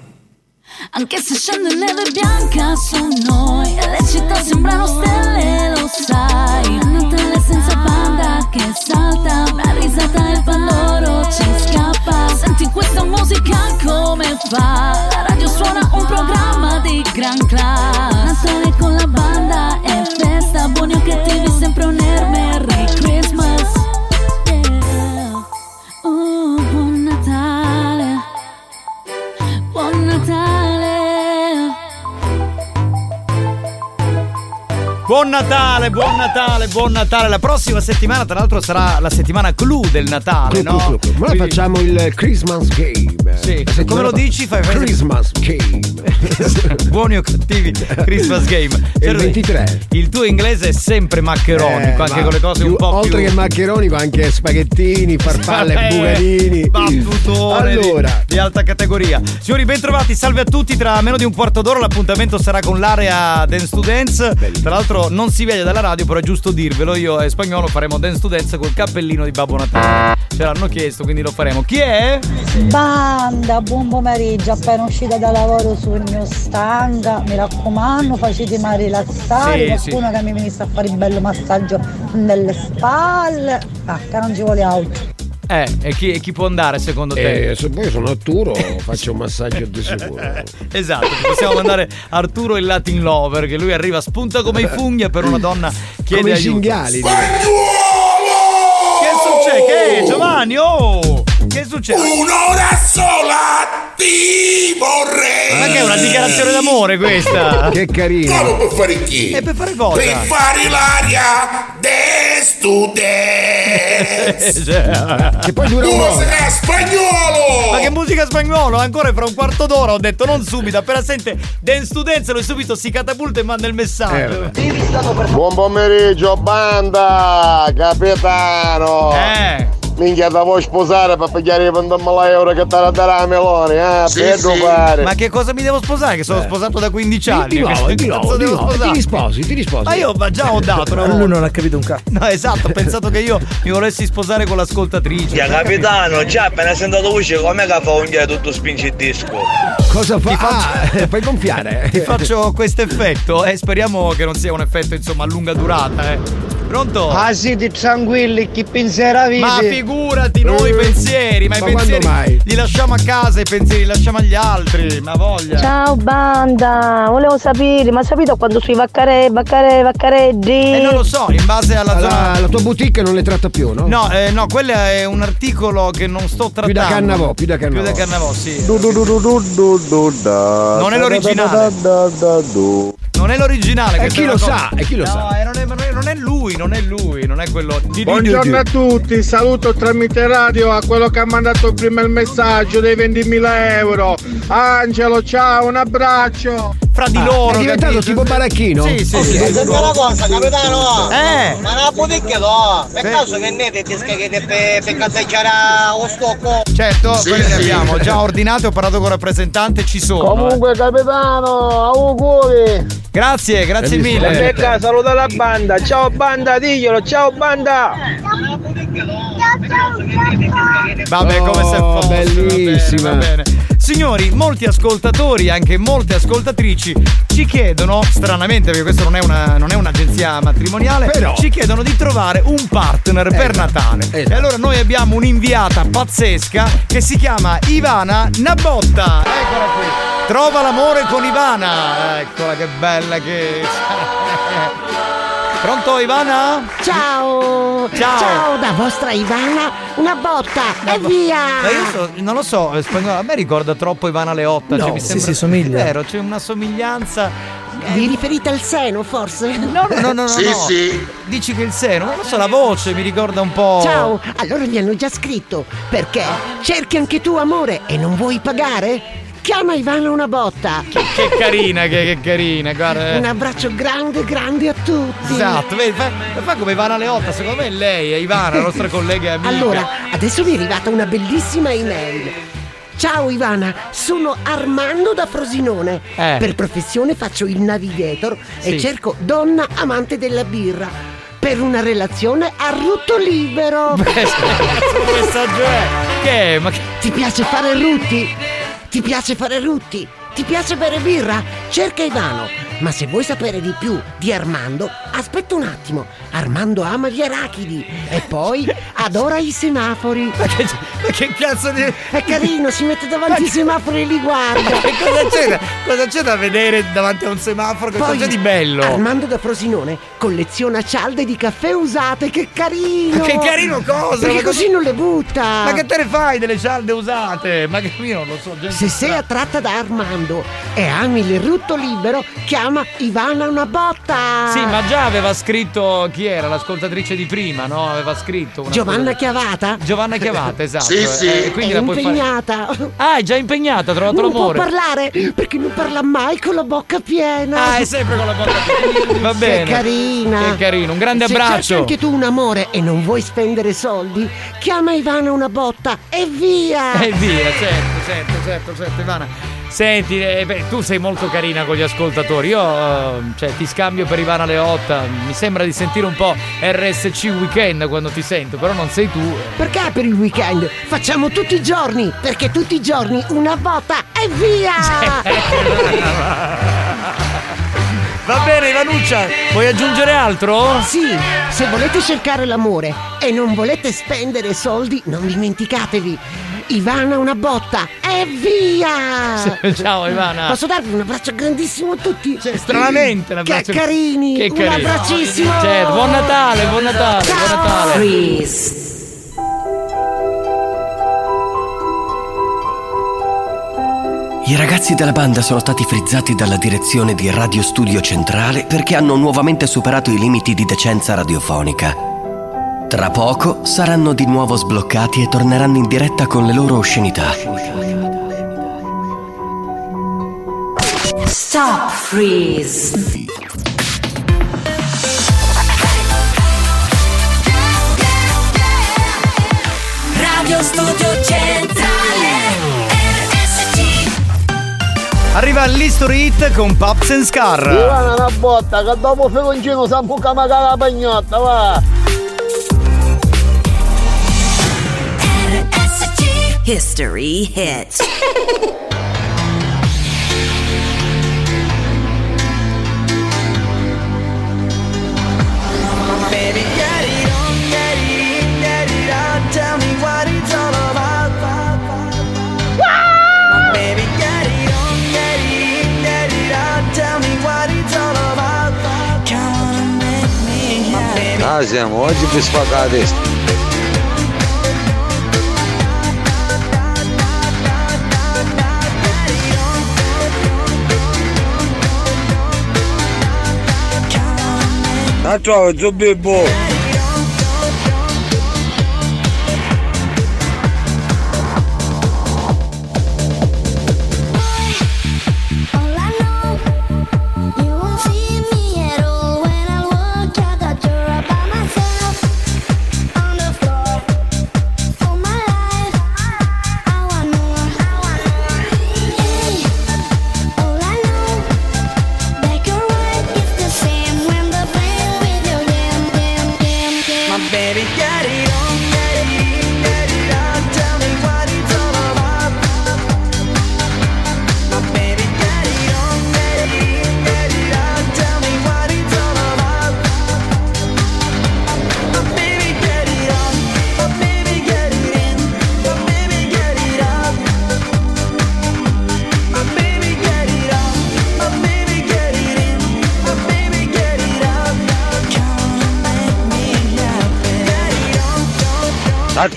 Anche se scende neve bianca su noi e le città sembrano stelle, lo sai. A Natale senza banda che salta, una risata e il pandoro ci scappa. Senti questa musica come fa? La radio suona un programma di gran class. Natale con la banda e festa, buoni o cattivi sempre un Merry Christmas. Buon Natale, buon Natale, buon Natale. La prossima settimana, tra l'altro, sarà la settimana clou del Natale, no? Ma noi Quindi- facciamo il Christmas game. Sì, se come lo dici fai Christmas game. Buoni o cattivi Christmas Game. E il 23. Il tuo inglese è sempre maccheronico, Eh, anche con le cose più- un po' Oltre più che maccheronico, anche spaghettini, farfalle, Eh, bucarini. Battutone Allora. di, di alta categoria. Signori, bentrovati, salve a tutti. Tra meno di un quarto d'ora l'appuntamento sarà con l'area Dance to Dance. Tra l'altro l'altro non si vede dalla radio, però è giusto dirvelo. Io e spagnolo faremo dance to dance col cappellino di Babbo Natale. Ce l'hanno chiesto, quindi lo faremo. Chi è? Banda, buon pomeriggio, appena uscita da lavoro sul mio stanga, mi raccomando, facetemi rilassare, Sì, qualcuno che mi venisse a fare il bello massaggio nelle spalle. Ah, che non ci vuole auto. Eh, e chi, e chi può andare secondo te? Eh, se poi sono Arturo, faccio un massaggio di sicuro. Esatto, possiamo mandare Arturo il Latin Lover, che lui arriva, spunta come i funghi e per una donna chiede Come i aiuto. cinghiali. Che succede? Che è, Giovanni? Oh! Che succede? Un'ora sola ti vorrei. Ma che è una dichiarazione d'amore questa? Che carino. Come per fare chi? E per fare cosa? Per fare l'aria des to dance. Che poi dura Musica spagnolo. Ma che musica spagnolo? Ancora fra un quarto d'ora ho detto non subito, appena sente Dance Dance lui subito si catapulta e manda il messaggio. Buon pomeriggio, banda, capitano. Eh. Minchia, ti vuoi sposare per pigliare i 20.000 euro che te la darà a Meloni, eh? Sì, per sì. fare. Ma che cosa mi devo sposare? Che sono sposato da 15 anni. Di nuovo, Che di nuovo, di nuovo. Ti risposi, ti risposi. Ma io ma già ho dato. no? Lui non ha capito un cazzo. No, esatto, ho pensato che io mi volessi sposare con l'ascoltatrice. Ya capitano, già appena sentito voce com'è che fa unghia tutto spinge il disco? Cosa fa? Ti faccio- Ah, fai gonfiare. Ti faccio questo effetto e speriamo che non sia un effetto insomma a lunga durata, eh. Pronto? Ah siete tranquilli, chi penserà vite? Ma figurati noi Eh, pensieri, ma, ma i pensieri mai? li lasciamo a casa, i pensieri li lasciamo agli altri, ma voglia. Ciao banda, volevo sapere, ma sapete quando sui vaccare, vaccare, vaccareggi? E non lo so, in base alla zona. La, tua boutique non le tratta più, no? No, eh, no, quello è un articolo che non sto trattando. Più da Cannavò, più da Più Cannavò. da Cannavò, sì. Du du. Non è l'originale. Non è l'originale. E questa chi lo cosa- sa? E chi lo no, sa? eh, non, è, non è- lui, non è lui, non è quello. di- di- Buongiorno a tutti, saluto tramite radio a quello che ha mandato prima il messaggio dei 20.000 euro. Angelo, ciao, un abbraccio. Fra di loro. È diventato capito? tipo baracchino? Sì, sì, sì. Senti una cosa, capitano! Eh. Ma non boutique no! Per Sì. caso vendete ti scagliate per, per cazzeggiare lo stocco? Certo, Sì, quelli ne sì. abbiamo già ordinati, ho parlato con il rappresentante, ci sono. eh. Comunque, capitano, auguri. Grazie, grazie mille. Becca, saluta la banda. Ciao banda, diglielo, ciao banda. Vabbè, come se Oh, fosse. bellissima. Va bene, va bene. Signori, molti ascoltatori, anche molte ascoltatrici, ci chiedono, stranamente, perché questa non è, una, non è un'agenzia matrimoniale, Però- ci chiedono di trovare un partner per Natale. esatto. E allora noi abbiamo un'inviata pazzesca che si chiama Ivana Nabotta. Eccola qui. Trova l'amore con Ivana. Eccola che bella che. Pronto Ivana? Ciao! Ciao. da vostra Ivana, una botta e via! Ma io so- non lo so, eh, spagnolo, a me ricorda troppo Ivana Leotta. No, cioè, mi sì, sembra, sì, somiglia. È vero, c'è una somiglianza. Vi riferite al seno, forse? No, no, no, no, Sì, no. sì. Dici che il seno, non lo so, la voce mi ricorda un po'. Ciao! Allora gli hanno già scritto. Perché? Cerchi anche tu amore e non vuoi pagare? Chiama Ivana una botta! Che carina, che, che carina, guarda. eh. Un abbraccio grande, grande a tutti! Esatto, vedi, fa, fa come Ivana Leotta, secondo me è lei, è Ivana, la nostra collega e amica. Allora, adesso mi è arrivata una bellissima email. Ciao Ivana, sono Armando da Frosinone. Eh. Per professione faccio il navigator Sì. e cerco donna amante della birra. Per una relazione a rutto libero. Beh, che messaggio è? Che? Ma che... Ti piace fare rutti? Ti piace fare rutti? Ti piace bere birra? Cerca Ivano. Ma se vuoi sapere di più di Armando, aspetta un attimo. Armando ama gli arachidi e poi adora i semafori. Ma che, ma che cazzo di. È carino, si mette davanti ai semafori e li guarda. Che cosa c'è, da, cosa c'è da vedere davanti a un semaforo? Cosa c'è di bello? Armando da Frosinone colleziona cialde di caffè usate, che carino! Ma che carino cosa? Perché Ma così non le butta! Ma che te ne fai delle cialde usate? Ma che io non lo so, gente. Se sei attratta da Armando e ami il rutto libero, chiama Ivana una botta! Sì, ma già aveva scritto chi era? L'ascoltatrice di prima, no? Aveva scritto una Giovanna Chiavata? Giovanna Chiavata, esatto. Sì, sì. Eh, quindi è la puoi fare. impegnata! Ah, è già impegnata, ha trovato Non può l'amore. parlare perché non parla mai con la bocca piena! Ah, è sempre con la bocca piena. Va bene. Che carina! Che carino, un grande Se abbraccio. cerchi anche tu un amore e non vuoi spendere soldi, chiama Ivana una botta e via! E via, certo, certo, certo, certo, Ivana. Senti, eh, beh, tu sei molto carina con gli ascoltatori. Io eh, cioè, ti scambio per Ivana Leotta. Mi sembra di sentire un po' RSC Weekend quando ti sento, però non sei tu. Perché per il weekend? Facciamo tutti i giorni, perché tutti i giorni una botta e via! Va bene, Ivanuccia, vuoi aggiungere altro? Sì, se volete cercare l'amore e non volete spendere soldi, non dimenticatevi. Ivana una botta e via! Ciao Ivana. Posso darvi un abbraccio grandissimo a tutti? Stranamente un abbraccio. Che carini! Che un carino. abbracissimo! Certo, buon Natale, buon Natale, buon Natale. I ragazzi della banda sono stati frizzati dalla direzione di Radio Studio Centrale perché hanno nuovamente superato i limiti di decenza radiofonica. Tra poco saranno di nuovo sbloccati e torneranno in diretta con le loro oscenità. Stop freeze. Radio Studio Centrale Arriva l'History Hit con Pops and Scar. Ivana una botta che dopo feconcino sa buca magari la pagnotta, va! History hit. Baby, get it on, get it in, get it out. Tell me what it's all about. My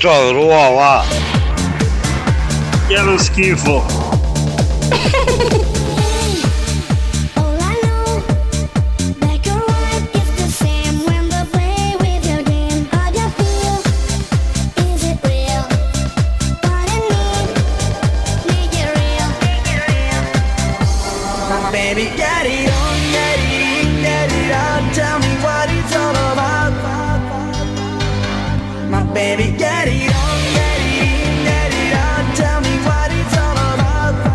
on. Ah, ciao, uova!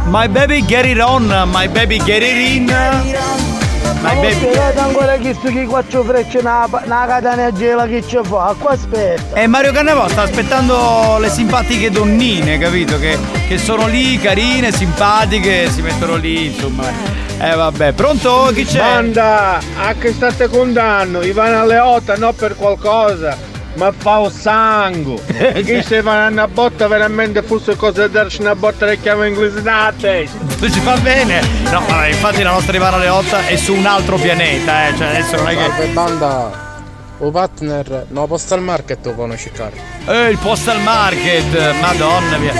My baby get it on, my baby get it in. My baby. Spiegate ancora chi sto chi quattro frecce una, una gela che ci fa, qua aspetta. E Mario Cannavò sta aspettando le simpatiche donnine, capito? Che, che sono lì, carine, simpatiche, si mettono lì, insomma. Eh vabbè, pronto? Chi c'è? Manda, a che state contando? Ivana Leotta, no per qualcosa, ma fa o sangue. Chi se va a una botta veramente fosse cosa da darci una botta le chiamo inglese date. Ci fa bene. No, vabbè, infatti la nostra Ivana Leotta è su un altro pianeta, eh. Cioè adesso non è che. Salve banda, o partner, no postal market lo conosci caro. Eh, il postal market, madonna mia.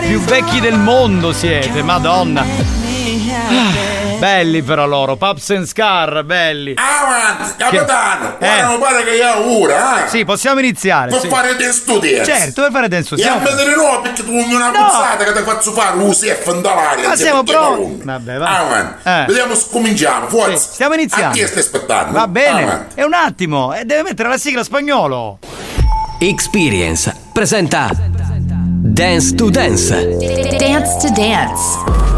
Più vecchi del mondo siete, madonna. Ah, belli però loro, Paps and Scar, belli. Avanti, capitano, Che- guarda, eh. non pare che io ora, eh? Sì, possiamo iniziare. Per sì. fare dei studi. Certo, per fare dance E a vedere no, perché tu hai una puzzata che ti faccio fare un CF in dall'aria. Ma siamo pronti. Vabbè, va. Avanti. Eh. Vediamo, cominciamo, forza. Sì, stiamo iniziando. A chi stai aspettando? Va bene. Avanti. E un attimo, e deve mettere la sigla spagnolo. Experience presenta Dance to Dance. Dance to Dance.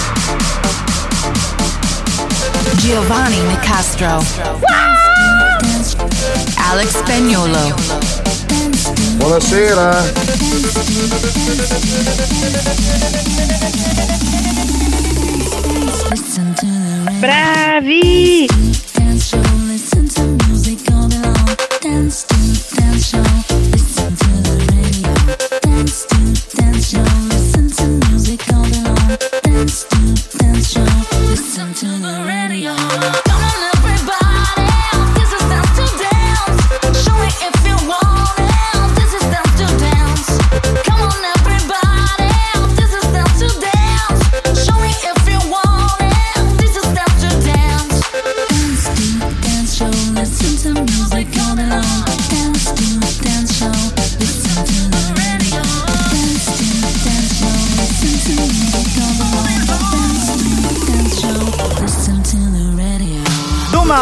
Giovanni Nicastro. Alex Spagnolo. Buonasera. Bravi! your.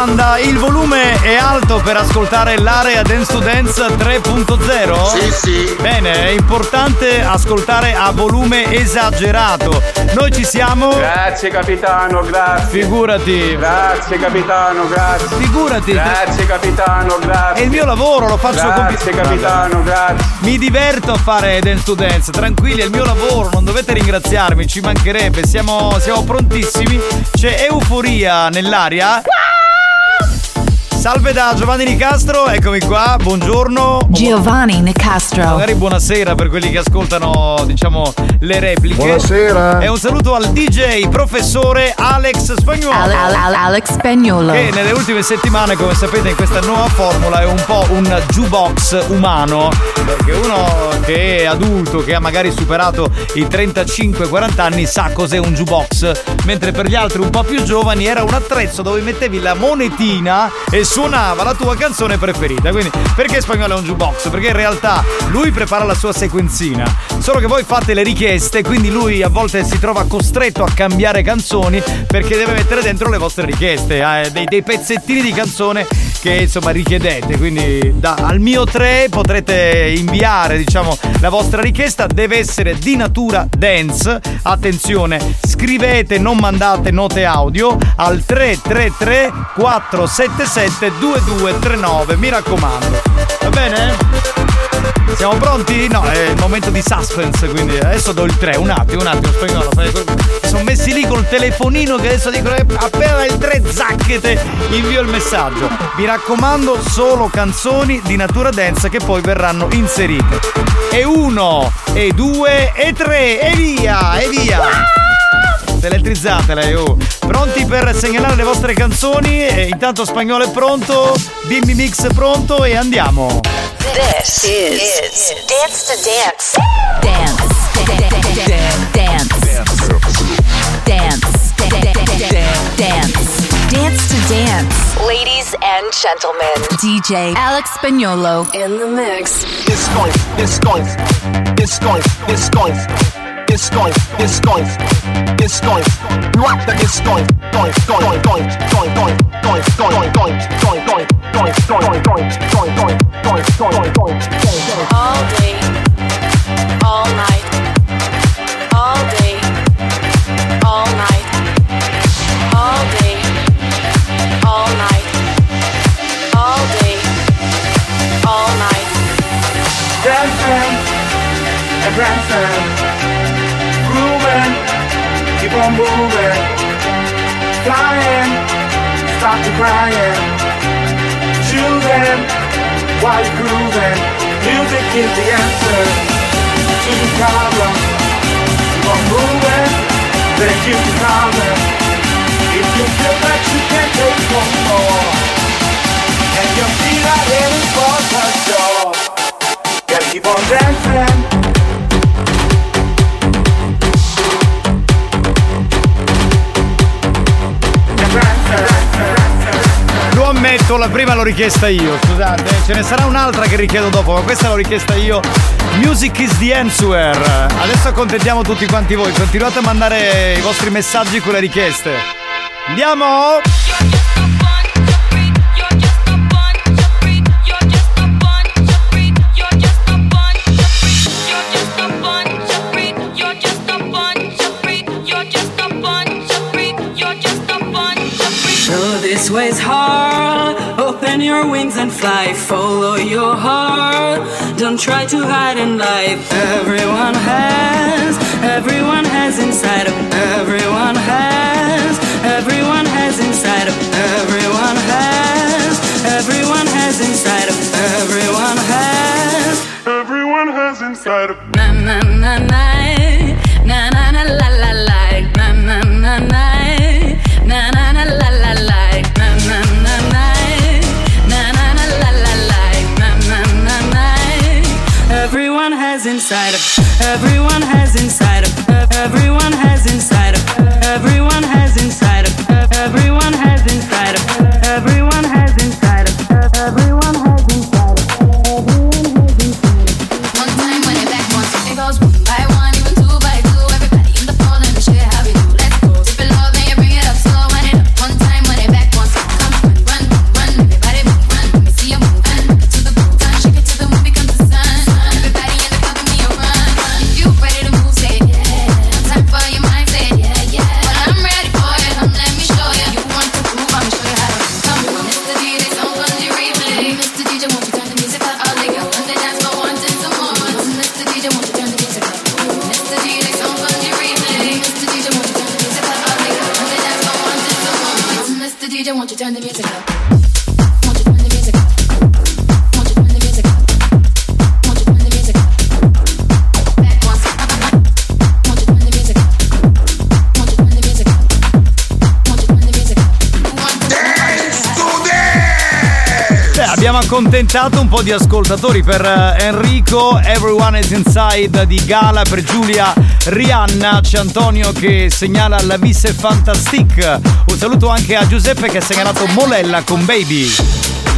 Domanda, il volume è alto per ascoltare l'area Dance to Dance 3.0? Sì, sì. Bene, è importante ascoltare a volume esagerato. Noi ci siamo? Grazie capitano, grazie. Figurati. Grazie capitano, grazie. Figurati. Grazie capitano, grazie. È il mio lavoro, lo faccio con Grazie capitano, grazie. Mi diverto a fare Dance to Dance, tranquilli, è il mio lavoro, non dovete ringraziarmi, ci mancherebbe, siamo, siamo prontissimi. C'è euforia nell'aria. Salve da Giovanni Nicastro, eccomi qua, buongiorno. Giovanni Nicastro. Magari buonasera per quelli che ascoltano, diciamo, le repliche. Buonasera. E un saluto al DJ professore Alex Spagnuolo. Al- al- al- Alex Spagnolo. Che nelle ultime settimane, come sapete, in questa nuova formula è un po' un jukebox umano. Perché uno che è adulto, che ha magari superato i 35-40 anni, sa cos'è un jukebox. Mentre per gli altri un po' più giovani era un attrezzo dove mettevi la monetina e suonava la tua canzone preferita. Quindi, perché spagnolo è un jukebox? Perché in realtà lui prepara la sua sequenzina. Solo che voi fate le richieste, quindi lui a volte si trova costretto a cambiare canzoni perché deve mettere dentro le vostre richieste, eh, dei, dei pezzettini di canzone che insomma richiedete. Quindi da- al mio 3 potrete inviare, diciamo, la vostra richiesta. Deve essere di natura dance. Attenzione, scrivete, non mandate note audio al 333 477 2239. Mi raccomando. Va bene? Siamo pronti? No, è il momento di suspense, quindi adesso do il 3, un attimo, un attimo, spagnolo. sono messi lì col telefonino che adesso dicono eh, appena il 3 zacchete invio il messaggio. Mi raccomando, solo canzoni di natura dance che poi verranno inserite. E uno, e due, e tre, e via, e via. Elettrizzatele, oh. Pronti per segnalare le vostre canzoni? E intanto spagnolo è pronto, Bimbi Mix è pronto e andiamo. This is, Dance to Dance. Dance. Dance. Dance. Dance. Dance to Dance. Ladies and gentlemen, DJ Alex Spagnolo in the mix. It's going, it's going, it's going, it's going, it's going, it's going, it's going. What the it's going, going, going, going, going, going, going, going, going, going, going, going, going, going, going, going, going, going, going, going. All day, all night, all day, all night, all day, all night, all day, all night. Dancing and prancing, grooving, keep on moving, flying, stop the crying, choosing while you're grooving. Music is the answer to the problem. Keep on moving, then keep the problem. If you feel that you can't take no more, and you feel that it is for the door. Gotta keep on dancing. detto la prima l'ho richiesta io, scusate, ce ne sarà un'altra che richiedo dopo, ma questa l'ho richiesta io. Music is the answer. Adesso accontentiamo tutti quanti voi, continuate a mandare i vostri messaggi con le richieste. Andiamo! This way's hard. Open your wings and fly, follow your heart. Don't try to hide in life. Everyone has, everyone has inside of everyone has, everyone has inside of everyone has, everyone has inside of everyone has, everyone has inside of na na na na. Everyone has inside of everyone has inside of everyone abbiamo accontentato un po' di ascoltatori per eh, Enrico, Everyone is Inside di Gala, per Giulia Rihanna, c'è Antonio che segnala la Visse Fantastic. Un saluto anche a Giuseppe che ha segnalato Molella con Baby.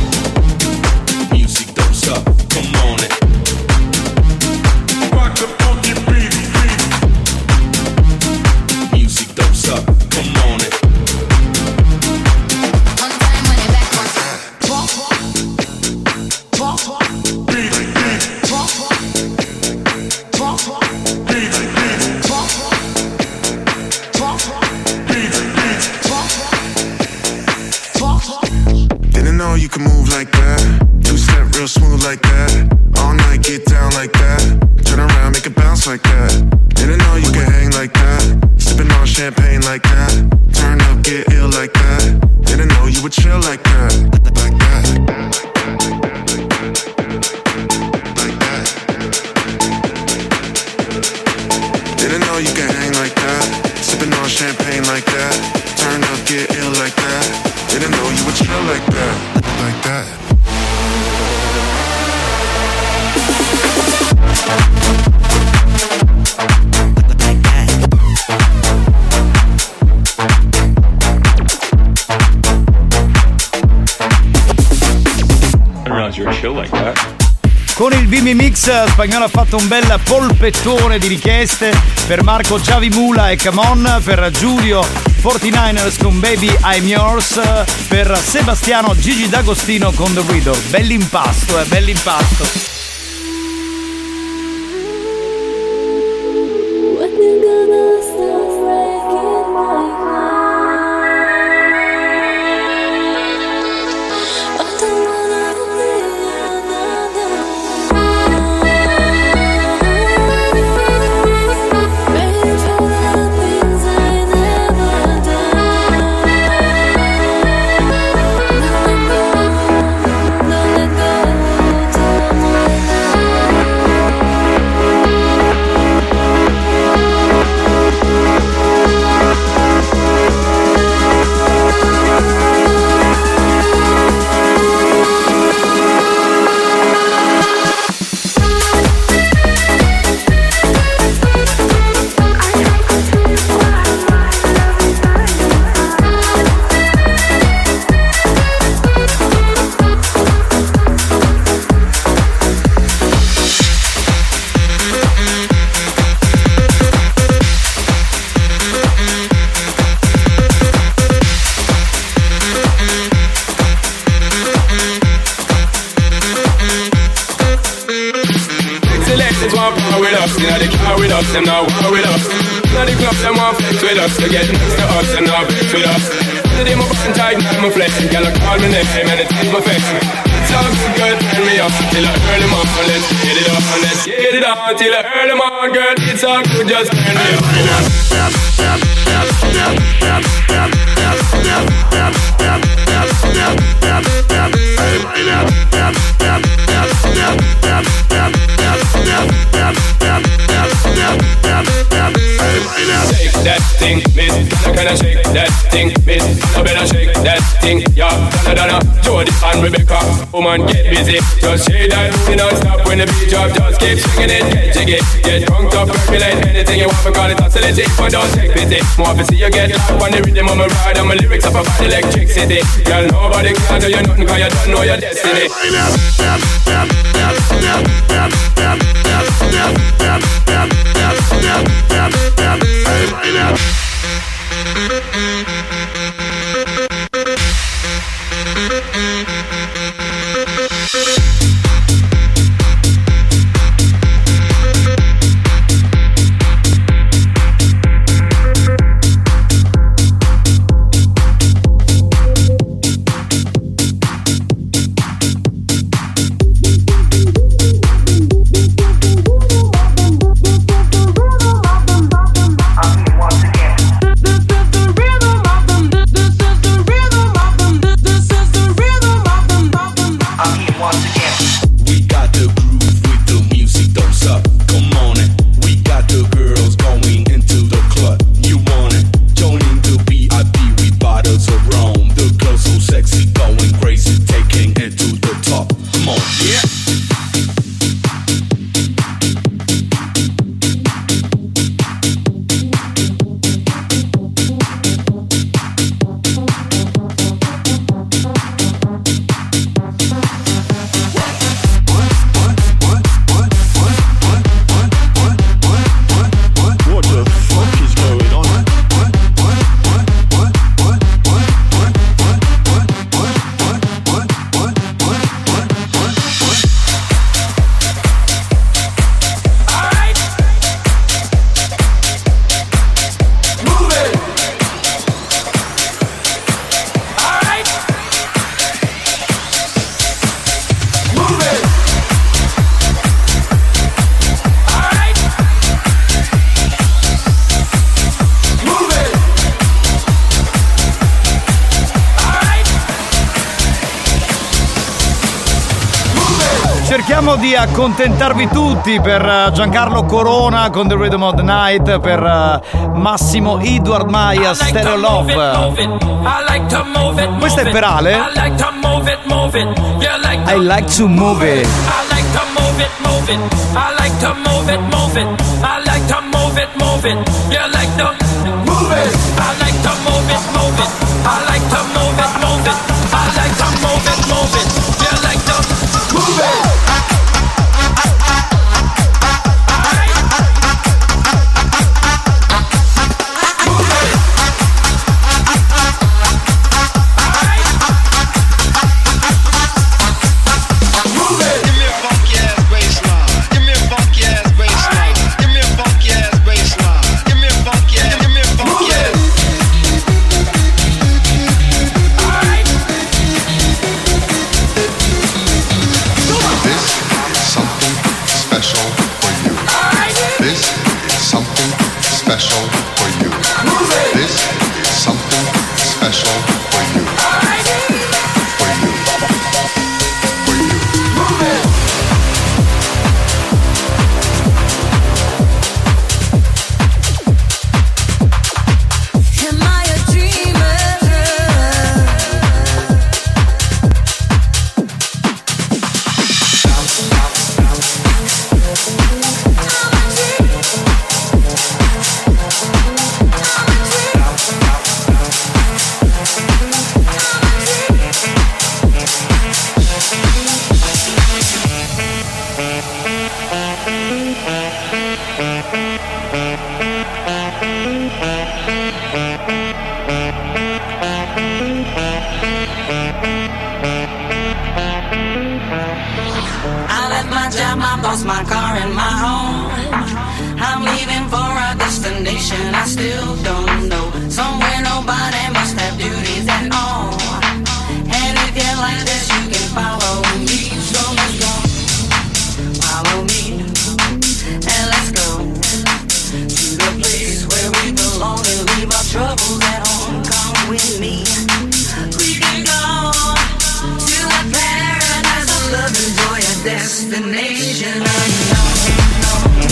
Eh, Spagnolo ha fatto un bel polpettone di richieste per Marco Giavi Mula e Camon, per Giulio 49ers con Baby I'm Yours, per Sebastiano Gigi D'Agostino con The Widow. Bell'impasto, eh, bell'impasto. up electricity. Girl, nobody can do you nothing cause you don't know your destiny. Hey, right now. accontentarvi tutti per eh, Giancarlo Corona con The Rhythm of the Night, per eh, Massimo Edward Maia, Stereo Love. questo è per Ale. I like to move it. I like to move it, move it. I like to move it, move it. You like to move it. I left my job, my boss, my car, and my home. I'm leaving for a destination I still don't know. Somewhere nobody must have duties at all. And if you like this, you can follow.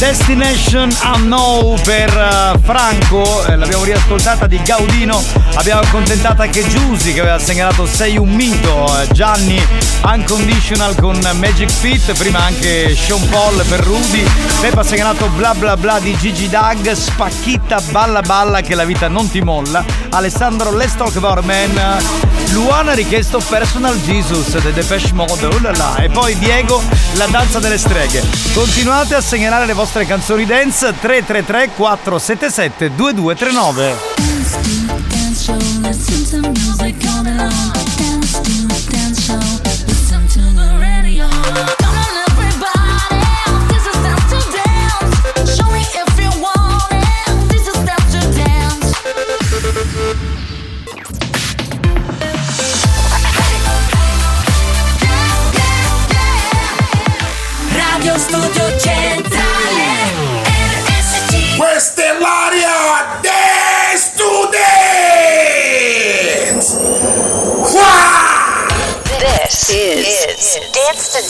Destination Unknown per eh, Franco, eh, l'abbiamo riascoltata di Gaudino, abbiamo accontentata anche Giusy che aveva segnalato Sei un mito, eh, Gianni Unconditional con Magic Fit, prima anche Sean Paul per Rudy, Peppa ha segnalato Bla Bla Bla di Gigi Dag, Spacchitta Balla Balla che la vita non ti molla, Alessandro Let's Talk About Man, Luana ha richiesto Personal Jesus The Depeche Mode, oh là là. e poi Diego La danza delle streghe. Continuate a segnalare le vostre canzoni dance 333 477 2239.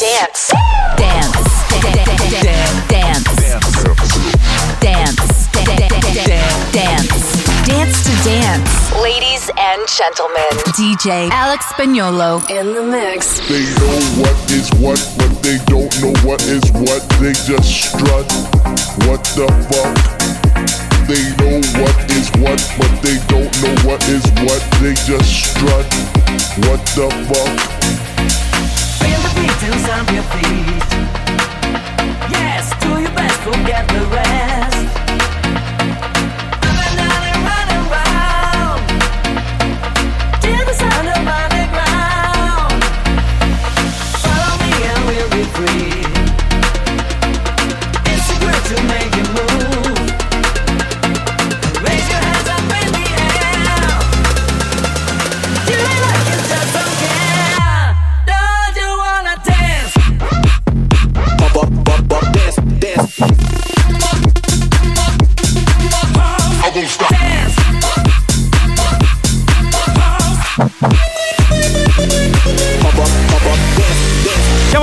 Dance to Dance. Dance. Dance. Dance. Dance. Dance to Dance. Ladies and gentlemen, DJ Alex Spagnolo in the mix. They know what is what, but they don't know what is what. They just strut. What the fuck? They know what is what, but they don't know what is what. They just strut. What the fuck? Beat stamp your feet. Yes, do your best, forget the rest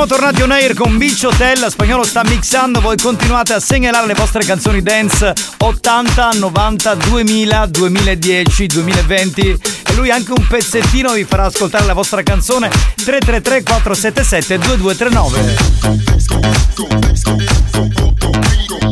tornati on air con Beach Hotel, Spagnolo sta mixando, voi continuate a segnalare le vostre canzoni dance 80, 90, 2000, 2010, 2020 e lui anche un pezzettino vi farà ascoltare la vostra canzone 333 477 2239.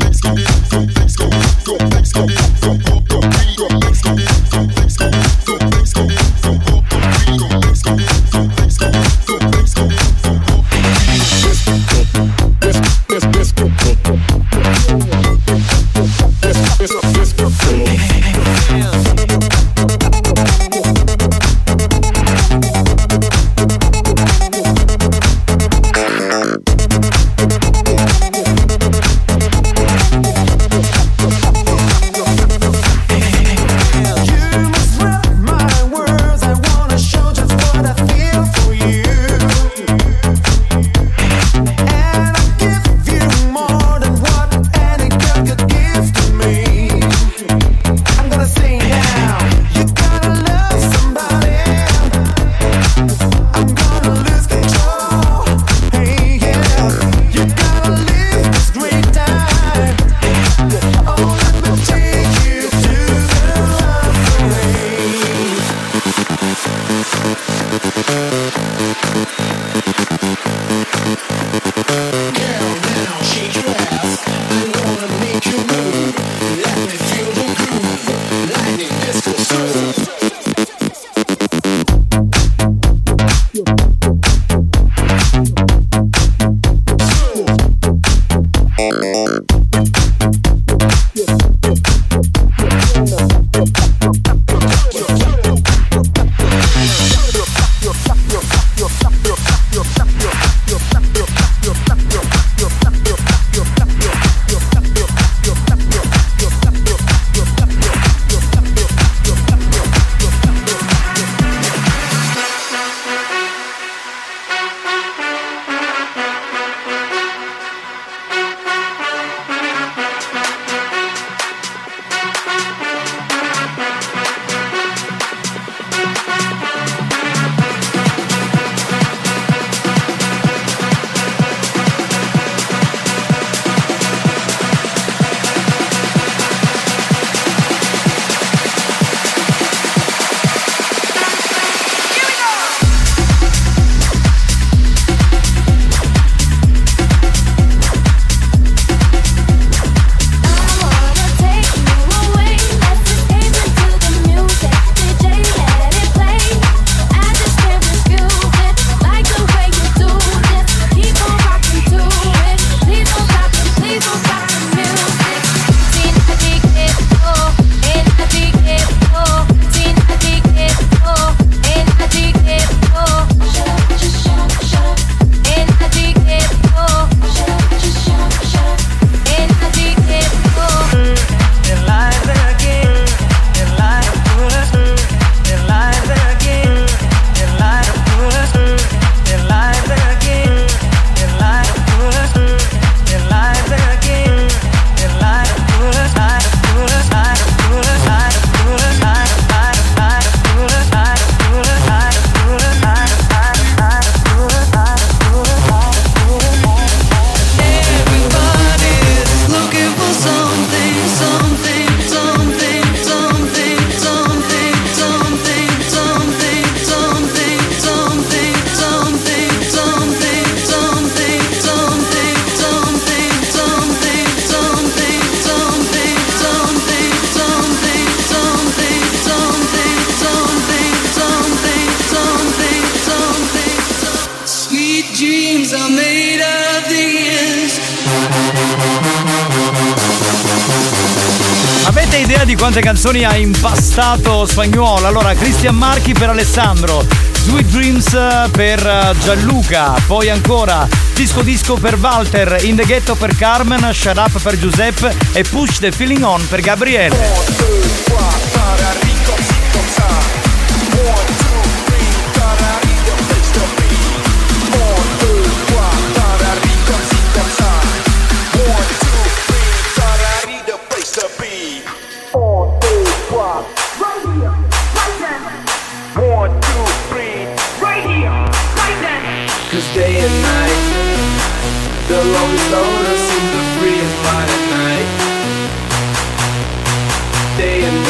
Impastato spagnolo. Allora, Cristian Marchi per Alessandro, Sweet Dreams per eh, Gianluca, poi ancora Disco Disco per Walter, In the Ghetto per Carmen, Shut Up per Giuseppe e Push the Feeling On per Gabriele.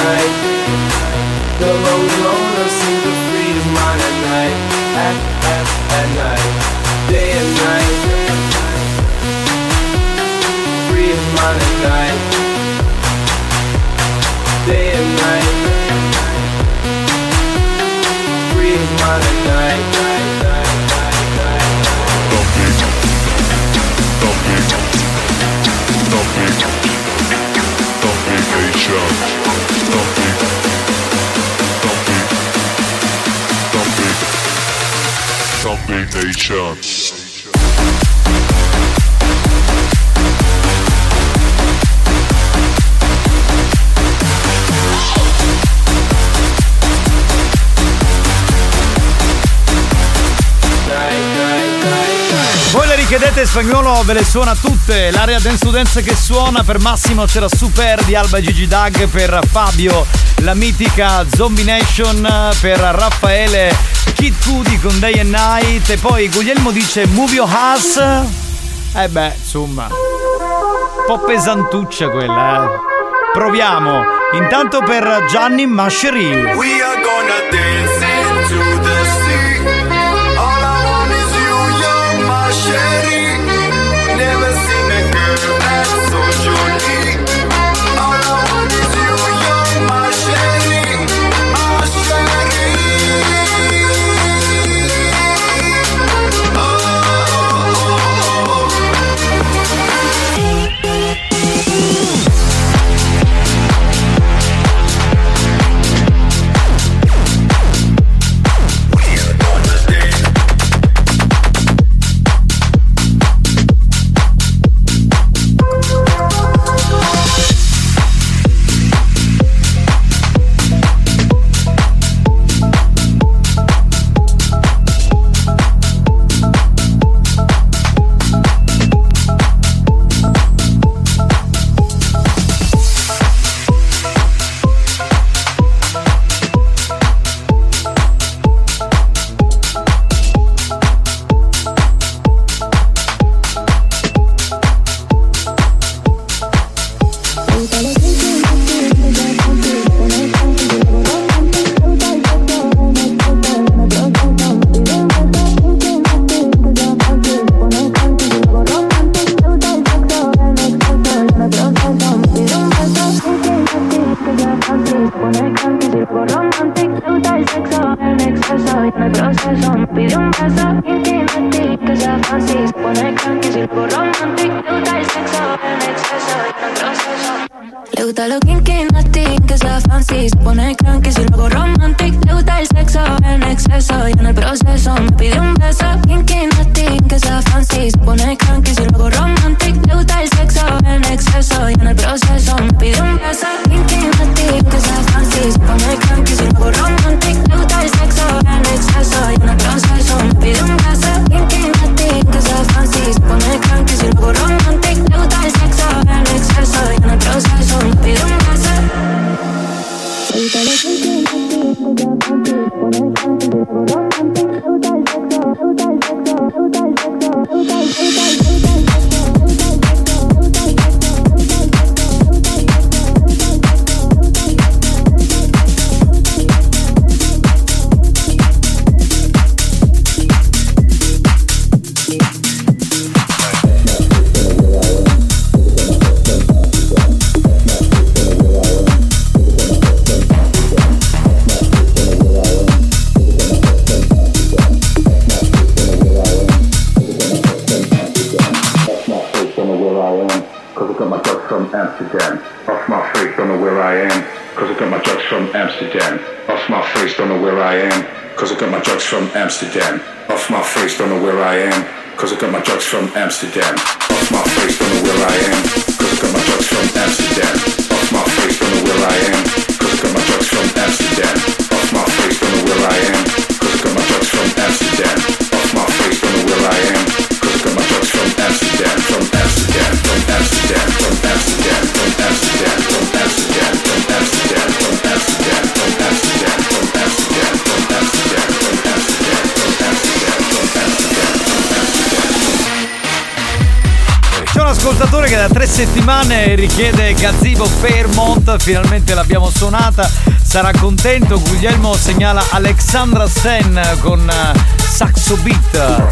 Night, the longest loner seems to free his mind at night. At, at, at night. Day and night, free his mind at night. Day and night, free his mind at night. Nation. Voi le richiedete spagnolo, ve le suona tutte. L'area dance to dance che suona per Massimo c'era Super di Alba Gigi Dag, per Fabio la mitica Zombie Nation, per Raffaele Kid Cudi con Day and Night e poi Guglielmo dice Move Your House. Eh beh, insomma, un po' pesantuccia quella, eh. Proviamo. Intanto per Gianni Masceri. We are gonna dance into the sea. All I want is you, you're my sherry. Never seen a girl from Amsterdam. settimane richiede Gazzivo Fairmont, finalmente l'abbiamo suonata, sarà contento, Guglielmo segnala Alexandra Sen con eh, Saxo Beat.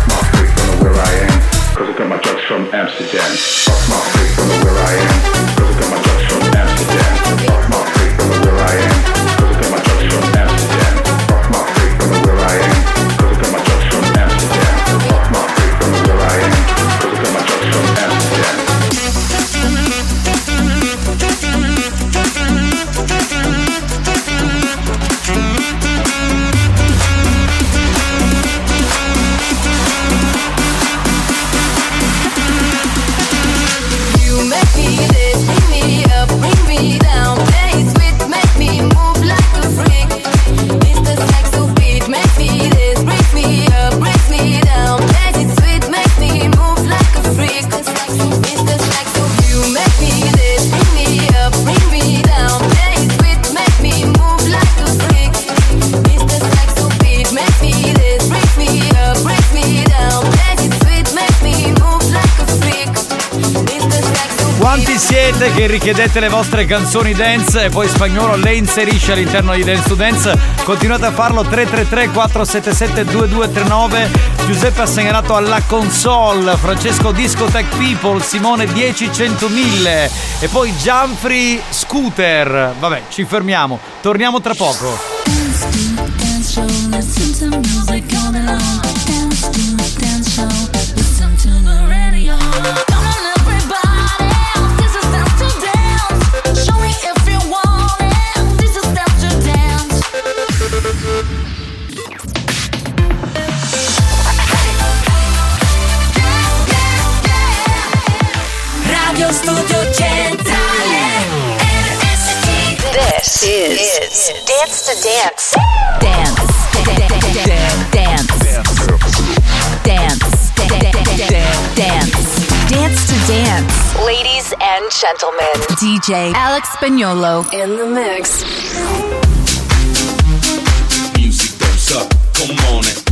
che richiedete le vostre canzoni dance e poi spagnolo le inserisce all'interno di Dance to Dance. Continuate a farlo 333 477 2239. Giuseppe ha segnalato alla console, Francesco Discotech People, Simone 10 100.000 e poi Gianfri Scooter. Vabbè, ci fermiamo. Torniamo tra poco. gentlemen, DJ Alex Spagnolo in the mix. Music don't suck, come on it.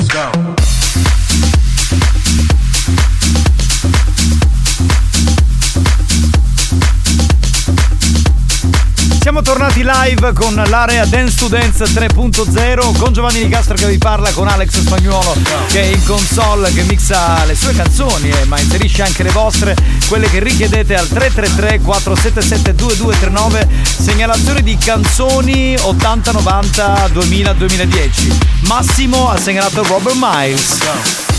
Let's go. tornati live con l'area Dance to Dance 3.0 con Giovanni Di Castro che vi parla, con Alex Spagnuolo che è in console, che mixa le sue canzoni eh, ma inserisce anche le vostre, quelle che richiedete al 333 477 2239, segnalazione di canzoni 80, 90, 2000, 2010. Massimo ha segnalato Robert Miles.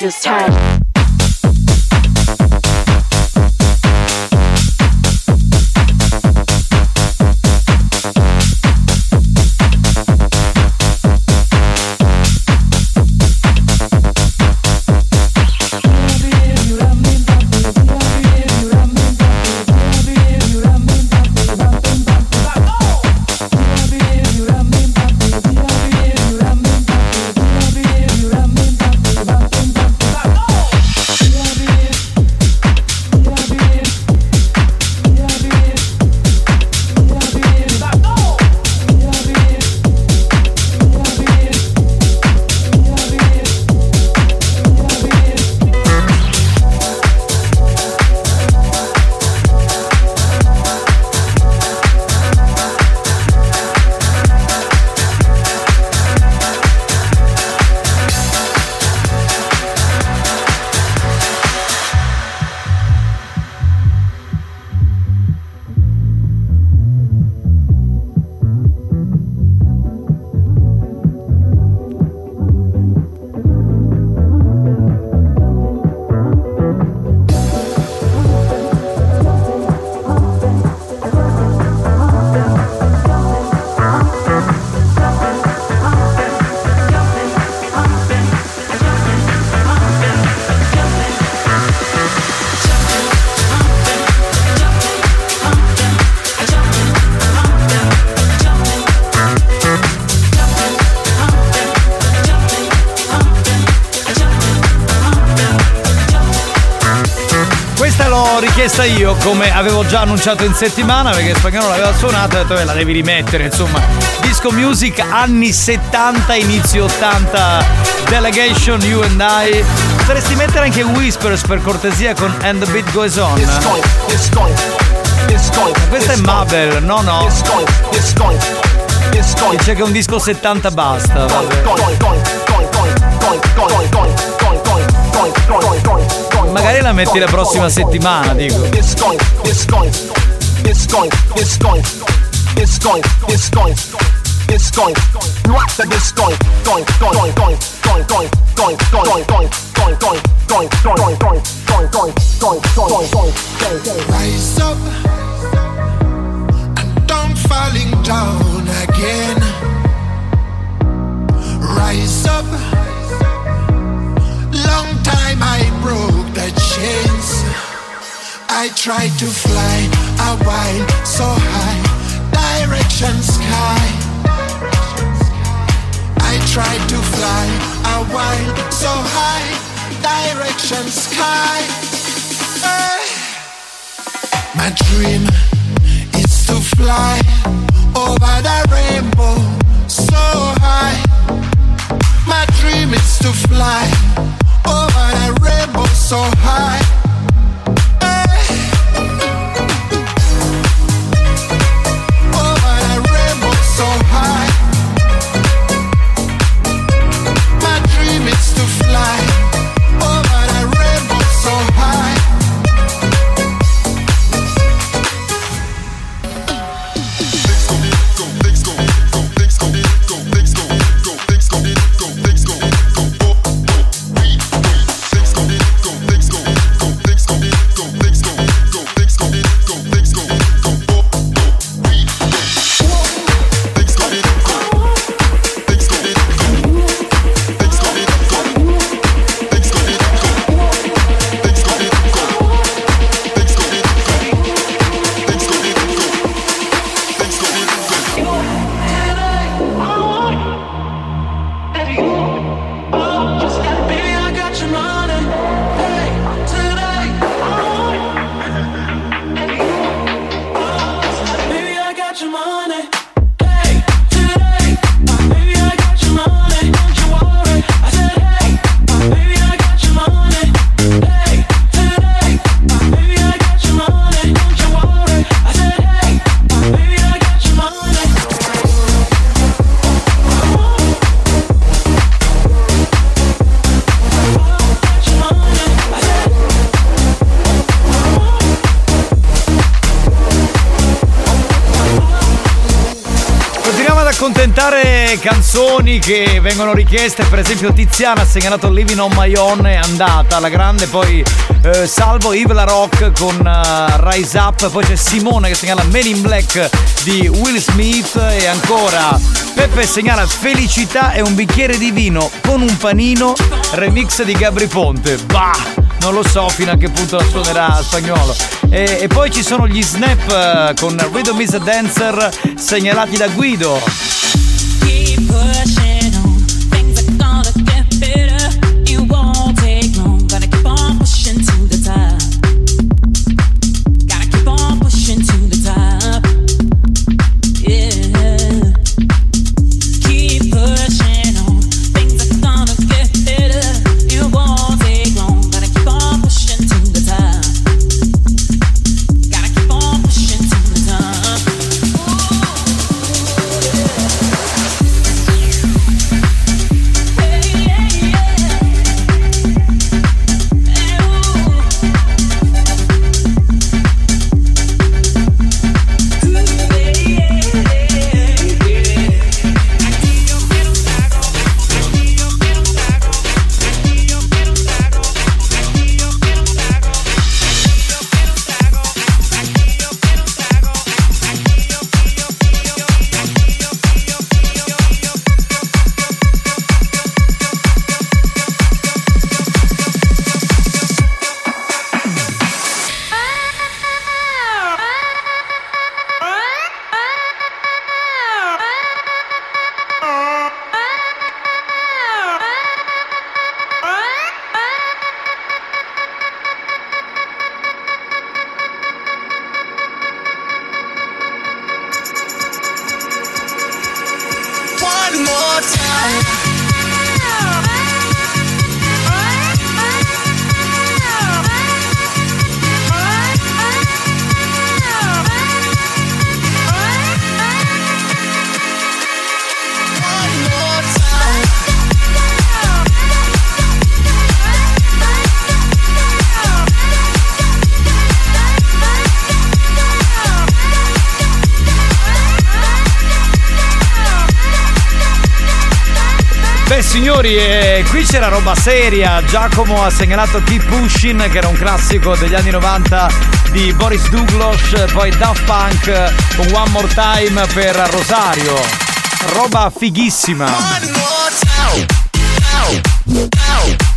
this time. Come avevo già annunciato in settimana, perché spagnolo l'aveva suonata e ho detto "Eh, la devi rimettere, insomma. Disco music anni 70, inizio 80, Delegation, You and I. Potresti mettere anche Whispers per cortesia con And the Beat Goes On. Questa è Mabel, no no. Dice che è un disco 70 basta. vabbè. Magari la metti la prossima settimana, dico. Rise up and don't falling down again. Rise up. I try to fly a while so high, direction sky. I try to fly a while so high, direction sky. Hey. My dream is to fly over the rainbow so high. My dream is to fly over the rainbow so high. Canzoni che vengono richieste, per esempio Tiziana ha segnalato Living on My Own, è andata alla grande, poi eh, Salvo Yves La Rock con eh, Rise Up, poi c'è Simone che segnala Men in Black di Will Smith e ancora Peppe segnala Felicità e un bicchiere di vino con un panino, remix di Gabri Ponte. Bah! Non lo so fino a che punto la suonerà spagnolo. E, e poi ci sono gli snap eh, con Rhythm is a Dancer segnalati da Guido. Signori, eh, qui c'era roba seria. Giacomo ha segnalato Keep Pushing, che era un classico degli anni 90 di Boris Douglas, poi Daft Punk con One More Time per Rosario. Roba fighissima. I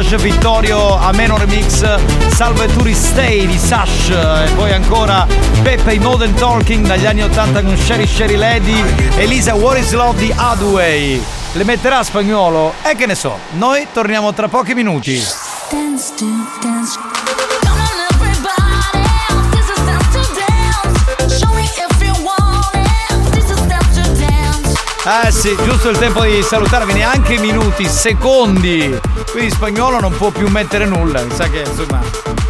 Savage, Vittorio a meno remix, Salve Turistei di Sash. E poi ancora Peppe in Modern Talking dagli anni 80 con Sherry Sherry Lady, Elisa What is Love di Adway. Le metterà a spagnolo? E che ne so, noi torniamo tra pochi minuti. Dance to, dance. Eh sì, giusto il tempo di salutarvi, neanche minuti, secondi. Quindi spagnolo non può più mettere nulla, mi sa che insomma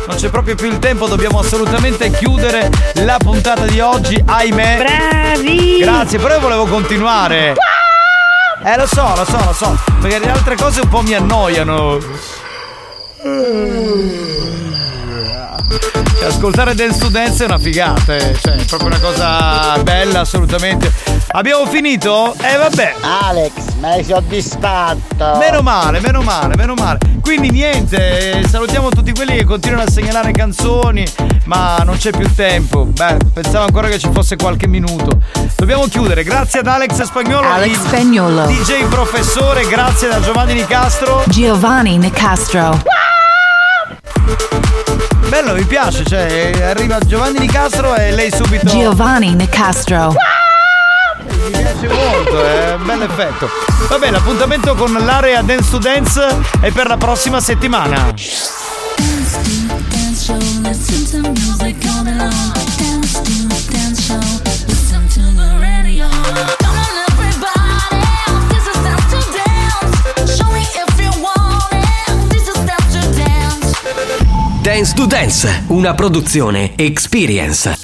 non c'è proprio più il tempo, dobbiamo assolutamente chiudere la puntata di oggi, ahimè. Bravi! Grazie, però io volevo continuare. Eh lo so, lo so, lo so, perché le altre cose un po' mi annoiano. Cioè, ascoltare Dance to Dance è una figata, eh. cioè è proprio una cosa bella assolutamente. Abbiamo finito? Eh vabbè. Alex, ma hai soddisfatto. Meno male, meno male, meno male. Quindi niente, eh, salutiamo tutti quelli che continuano a segnalare canzoni, ma non c'è più tempo. Beh, pensavo ancora che ci fosse qualche minuto. Dobbiamo chiudere. Grazie ad Alex Spagnolo. Alex il Spagnuolo. DJ professore, grazie da Giovanni Nicastro. Giovanni Nicastro. Bello, mi piace, cioè arriva Giovanni Nicastro e lei subito. Giovanni Nicastro. Piace molto, è un bel effetto. Vabbè, l'appuntamento con l'area Dance to Dance è per la prossima settimana. Dance to. Dance to dance show,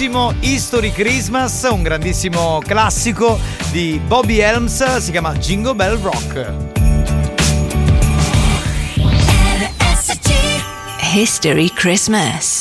bellissimo History Christmas, un grandissimo classico di Bobby Helms, si chiama Jingle Bell Rock. History Christmas.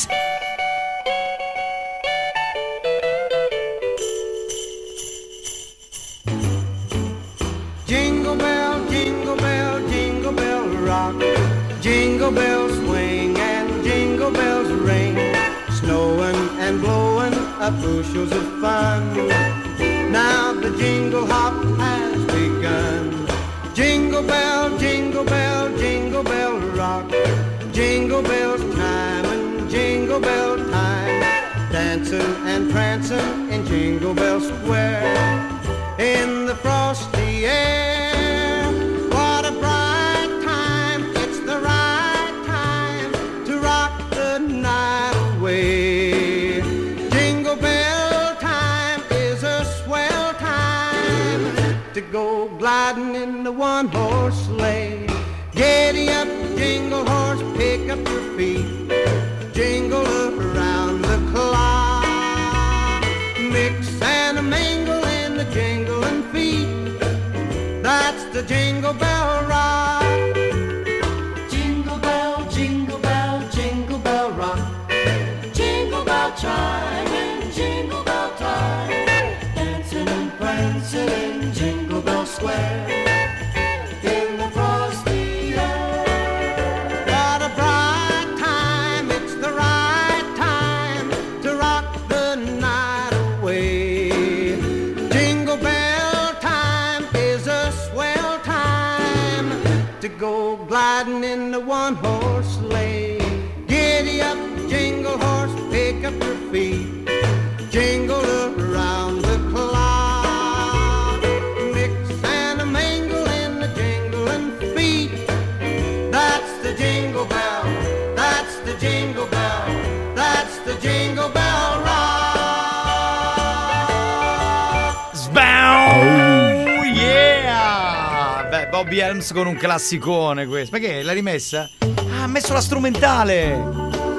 Classicone questo. Ma che l'hai rimessa? Ah, ha messo la strumentale!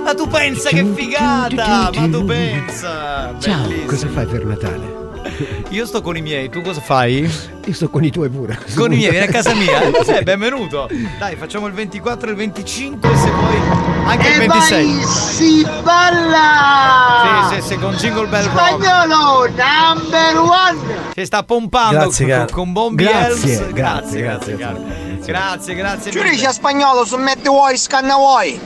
Ma tu pensa che figata! Ma tu pensa! Ciao, Bellissimo. cosa fai per Natale? Io sto con i miei, tu cosa fai? Io sto con i tuoi pure. Con i miei, vieni a casa mia. Eh, sì, benvenuto. Dai, facciamo il 24 e il 25 se poi anche il E 26. vai, si balla! Sì, sì, sì, con Jingle Bell Rock. Spagnolo number one! Che sta pompando Grazie, con, con Bombi Grazie, Helms. grazie, grazie, grazie. Grazie, grazie. A spagnolo su metti vuoi scanna vuoi?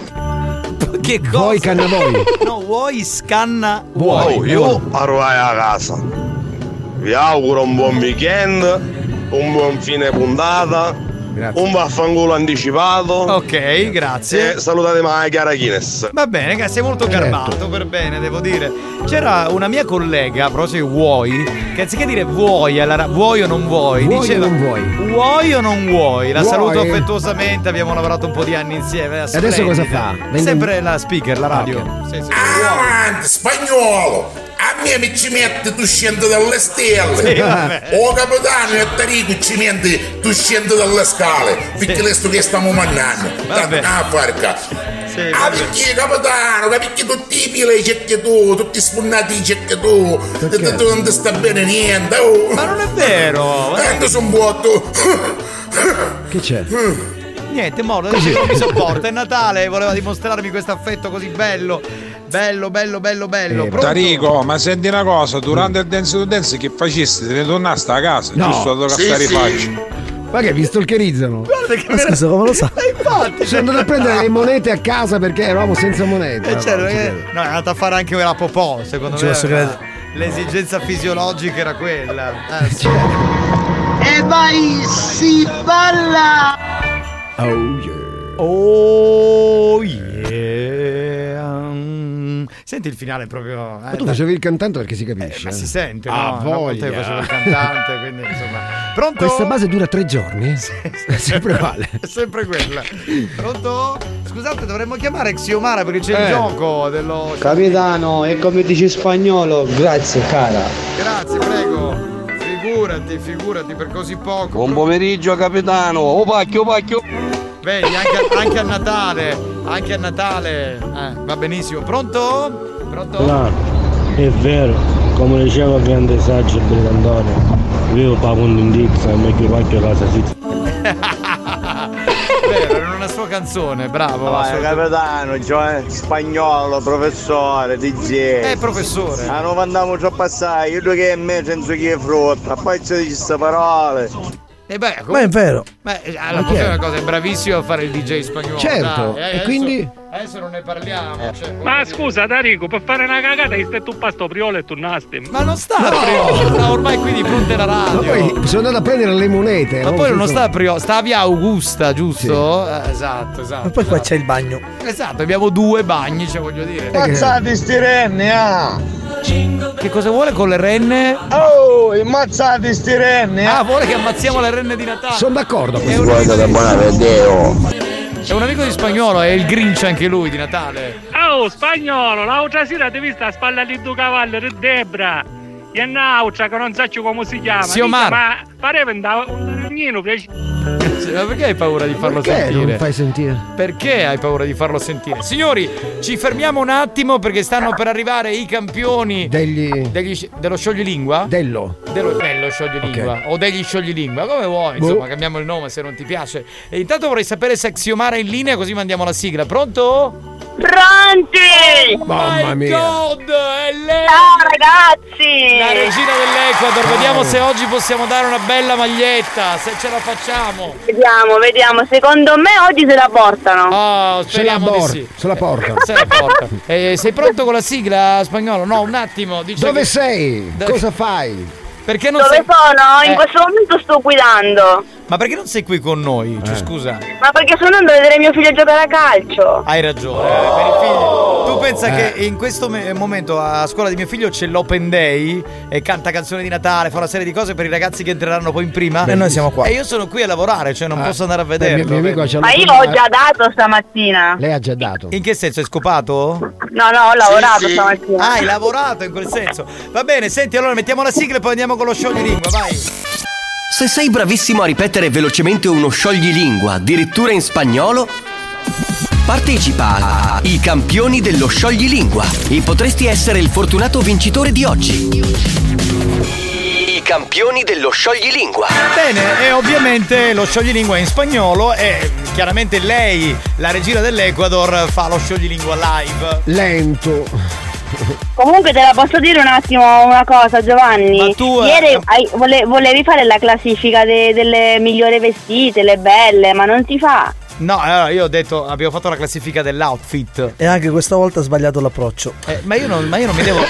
Che cosa? Vuoi canna vuoi? No, vuoi scanna Oh, vuoi. io arrivai a casa. Vi auguro un buon weekend, un buon fine puntata Grazie. Un vaffanculo anticipato. Ok, grazie. E salutate mai Chiara Chines. Va bene, sei molto Certo. garbato per bene, devo dire. C'era una mia collega, però se vuoi, che anziché dire vuoi, alla ra- vuoi o non vuoi, Vuoi o diceva non vuoi? vuoi o non vuoi. La Vuoi? saluto affettuosamente, abbiamo lavorato un po' di anni insieme. E adesso cosa fa? Vende- Sempre la speaker, la radio. Sì, sì. Avanti, spagnolo! A me mi ci metti tu scendi dalle stelle! Sì, o capitano e Tarico ci metti tu scendi dalle scale! Perché questo che stiamo mannando! Vabbè. Ah, farca! Sì, Ah, perché capitano, perché tutti i pile cerchi tu, tutti i sponnati cerchi tu, tu, tu, tu non ti sta bene niente, oh. Ma non è vero! Tanto sono vuoto! Che c'è? Niente, Moro, adesso non mi sopporta. È Natale, voleva dimostrarmi questo affetto così bello. Bello, bello, bello, bello. Pronto? Tarico, ma senti una cosa, durante il dance to dance che facesti? Te ne tornaste a casa, No. giusto da Sì, stare sì. faccia. Ma che vi stalkerizzano? Guarda che Ma scusa, come lo sa? Eh, infatti, Sono andato a prendere le monete a casa perché eravamo senza monete. Eh, certo, Non eh, no, è andata a fare anche la popò, secondo Ci me. era-. L'esigenza fisiologica era quella. Eh, sì. E vai, si balla! Oh yeah. Oh yeah. Senti il finale proprio. Ma tu facevi il cantante perché si capisce. Eh, ma eh. si sente, Ah, no? Voglia. io facevo il cantante, quindi insomma. Pronto? Questa base dura tre giorni? È sempre uguale. È sempre quella. Pronto? Scusate, dovremmo chiamare Xiomara perché c'è il Eh. gioco dello. Capitano, e come dici spagnolo, grazie cara. Grazie, prego. Figurati, figurati per così poco. Buon pomeriggio capitano, oh pacchio pacchio. Vedi, anche, anche a Natale, anche a Natale. Eh, va benissimo. Pronto? Pronto? No, è vero, come diceva il grande saggio il brigandone, vivo pago un indizio e meglio pacchio casa si Vero, era una sua canzone, bravo. Vai, assolutamente. capitano, Gio- spagnolo, professore, DJ. Eh, professore. Ah, non andiamo troppo assai, io che è me senza che è frutta, poi ci dici queste parole. E beh, Ma è vero. Beh, eh, Ma allora, è? dire una cosa, è bravissimo a fare il DJ spagnolo. Certo, dai, eh, e adesso- quindi? Adesso non ne parliamo. cioè, Ma scusa Tarico, per fare una cagata hai stai tu pasto priolo e tornasti. Ma non sta a Priolo, sta ormai qui di fronte alla Ma radio. poi sono andato a prendere le monete. Ma poi non sta a Priolo, sta a via Augusta, giusto? Eh, esatto, esatto. Ma poi qua c'è il bagno. Esatto, abbiamo due bagni, cioè voglio dire. Mazzate sti renne, ah! Che cosa vuole con le renne? Oh, ammazzate sti renne, Ah, vuole che ammazziamo le renne di Natale. Sono d'accordo. È un, amico di... è un amico di spagnolo, è il Grinch anche lui di Natale. Oh spagnolo, l'altra sera ti vista a spalla di due cavalli di Debra. E un'altra che non so come si chiama. Xiomara. Dice, Ma pareva un da- un ragnino Ma perché hai paura di farlo Perché sentire? non fai sentire? Perché hai paura di farlo sentire? Signori, ci fermiamo un attimo perché stanno per arrivare i campioni Degli. degli dello scioglilingua? Dello. Dello, dello scioglilingua o degli scioglilingua, come vuoi, Boh. insomma, cambiamo il nome se non ti piace. E intanto vorrei sapere se Xiomara è in linea così mandiamo la sigla. Pronto? Pronti! Mamma My mia. God, è lei! Ciao ragazzi! La regina dell'Ecuador, vediamo se oggi possiamo dare una bella maglietta, se ce la facciamo. Vediamo, vediamo. Secondo me oggi se la portano. Oh, Se la, speriamo di por- sì. se la porta. Se la porta. Eh, sei pronto con la sigla spagnolo? No, un attimo. Dice Dove che- sei? Da- Cosa fai? Perché non Dove sei... sono? In Eh. questo momento sto guidando. Ma perché non sei qui con noi? Cioè, scusa. Ma perché sono andando a vedere mio figlio giocare a calcio? Hai ragione, eh, per i figli. Tu pensa Eh. che in questo me- momento a scuola di mio figlio c'è l'open day e canta canzoni di Natale, fa una serie di cose per i ragazzi che entreranno poi in prima. E noi siamo qua. E io sono qui a lavorare, cioè non Eh. posso andare a Beh, vederlo. mio, mio c'ha Ma io ho già dato stamattina. Lei ha già dato. In che senso? Hai scopato? No, no, ho lavorato sì. stamattina. Ah, hai lavorato in quel senso. Va bene, senti, allora mettiamo la sigla e poi andiamo con lo scioglilingua, vai. Se sei bravissimo a ripetere velocemente uno scioglilingua, addirittura in spagnolo, partecipa a I campioni dello scioglilingua e potresti essere il fortunato vincitore di oggi. I campioni dello scioglilingua. Bene, e ovviamente lo scioglilingua è in spagnolo e chiaramente lei, la regina dell'Ecuador, fa lo scioglilingua live. Lento. Comunque te la posso dire un attimo una cosa Giovanni? Ma tu, eh, Ieri hai- vole- volevi fare la classifica de- delle migliori vestite, le belle, ma non si fa No, allora io ho detto, abbiamo fatto la classifica dell'outfit. E anche questa volta ha sbagliato l'approccio. Eh, ma, io non, ma io non mi devo.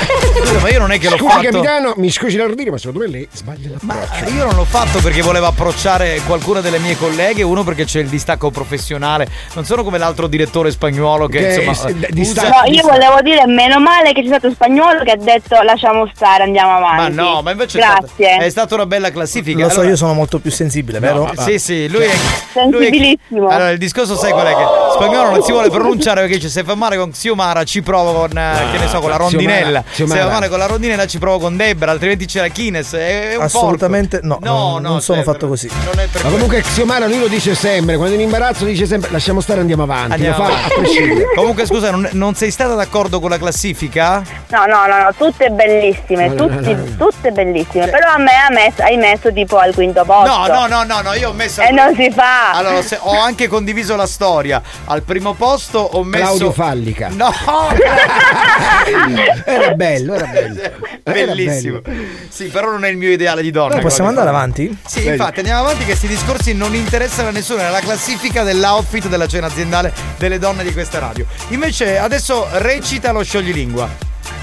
Ma io non è che l'ho Scusi, fatto. capitano, mi scusi l'ordine, ma secondo me lei sbaglia la Ma io non l'ho fatto perché volevo approcciare qualcuna delle mie colleghe, uno perché c'è il distacco professionale. Non sono come l'altro direttore spagnolo che, Che insomma. s- usa- No, io volevo dire meno male che c'è stato spagnolo che ha detto lasciamo stare, andiamo Ma avanti. no, ma invece è stata, Grazie. è stata una bella classifica. Lo so, Allora- io sono molto più sensibile, vero? No, sì, sì, lui è. Sensibilissimo. Allora, il discorso sai qual è? Che spagnolo non si vuole pronunciare perché dice se fa male con Xiomara ci provo con, eh, che ne so, con la rondinella. Xiomara. Se fa male con la rondinella ci provo con Debra, altrimenti c'è la Kines. È, è un Assolutamente no, porco. No, non, no, non sono Debra, fatto così. Non è per Ma comunque Xiomara lui lo dice sempre, quando è in imbarazzo dice sempre lasciamo stare andiamo avanti, Andiamo lo fa avanti. a prescindere. Comunque scusa, non, non sei stata d'accordo con la classifica? No, no, no, no, tutte bellissime, No, no, tutti- no, no. tutte bellissime. Però a me ha messo- hai messo tipo al quinto posto. No, no, no, no, no, io ho messo. E non si fa. Allora, se- ho anche condiviso la storia. Al primo posto ho messo. Claudio Fallica. No! Era bello, era bello. Bellissimo. Sì, però non è il mio ideale di donna. Noi possiamo andare avanti? Sì, infatti andiamo avanti che questi discorsi non interessano a nessuno, è la classifica dell'outfit della cena aziendale delle donne di questa radio. Invece adesso recita lo scioglilingua.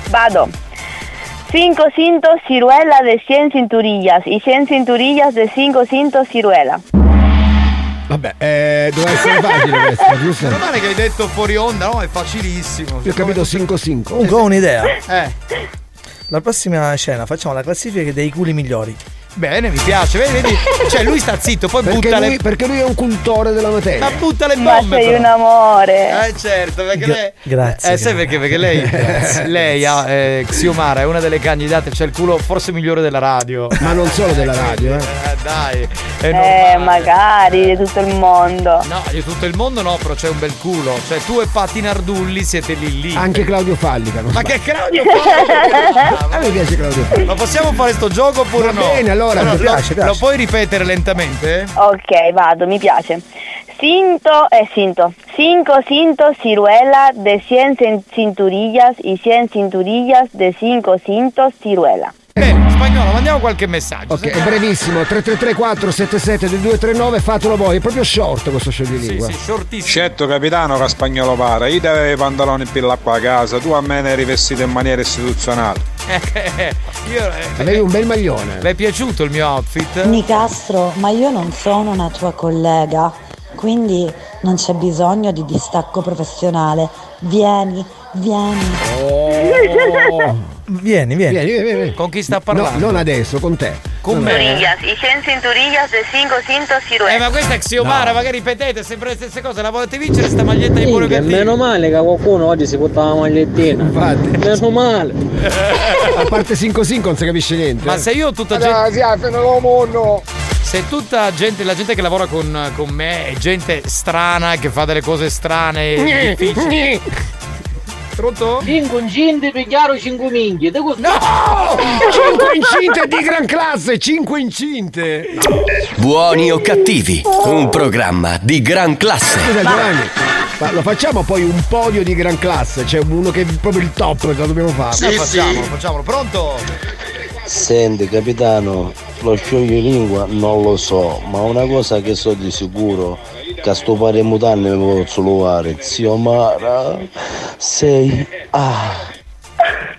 Vado. Cinco cintos ciruela de 100 cinturillas y 100 cinturillas de 5 cintos ciruela. Vabbè, eh, doveva essere facile questa, giusto? Meno male che hai detto fuori onda, no? È facilissimo. Io ho capito 5-5. Comunque ho un'idea. Eh. La prossima scena facciamo la classifica dei culi migliori. Bene, mi piace. Vedi, vedi? Cioè, lui sta zitto, poi Perché butta lui, le. perché lui è un cultore della materia. Ma butta le Ma bombe. sei però. un amore. Eh certo, perché Gra- lei. grazie, Eh, sai perché? Perché lei, lei ha, eh, Xiomara è una delle candidate, c'è il culo forse migliore della radio. Ma non solo della radio, eh. Eh, dai, è Eh, magari di tutto il mondo. No, di tutto il mondo no, però c'è un bel culo. Cioè, tu e Patti Nardulli siete lì lì. Anche Claudio Fallica. non Ma sbaglio. che Claudio Fallica? A me piace Claudio Fallica. Ma possiamo fare sto gioco oppure Va no? bene, allora, No, mi lo- piace, Lo piace. puoi ripetere lentamente? Ok, vado, mi piace. Cinto, eh, cinto. Cinco cintos ciruela de 100 cin- cinturillas y 100 cinturillas de 5 cintos ciruela. Bene, spagnolo, mandiamo qualche messaggio. Ok, è brevissimo, 3334 77 2239, fatelo voi, è proprio short questo scioglilingua. Sì, sì, shortissimo. Certo capitano che a spagnolo para, io ti avevo i pantaloni pilla qua a casa, tu a me ne eri vestito in maniera istituzionale. Io, eh, Avevi un bel maglione. Le è piaciuto il mio outfit? Nicastro, ma io non sono una tua collega, quindi non c'è bisogno di distacco professionale. Vieni, vieni. Vieni, vieni. Vieni, vieni, vieni. Con chi sta No, parlando? non adesso, con te. Con me? Cinturillas y 100 cinturillas de 5 cintos ciruela. Eh, ma questa è Xiomara, No. magari ripetete sempre le stesse cose. La volete vincere sta maglietta di Minchia, cattivo? meno male che qualcuno oggi si porta la magliettina. Infatti. Meno male. A parte 5-5 non si capisce niente. Ma eh. se io tutta Allora, gente. Se tutta gente, la gente che lavora con, con me è gente strana, che fa delle cose strane e difficili. Pronto? 5 incinte per chiaro 5 minchie. No! 5 incinte di gran classe, 5 incinte. Buoni o cattivi, un programma di gran classe. Scusa Giovanni, ma lo facciamo poi un podio di gran classe, c'è uno che è proprio il top, lo dobbiamo fare. Eh, facciamolo, facciamolo. Pronto? Senti capitano, lo scioglilingua non lo so, ma una cosa che so di sicuro, che a sto pare mutanne mi posso trovare, zio Mara, sei... Ah...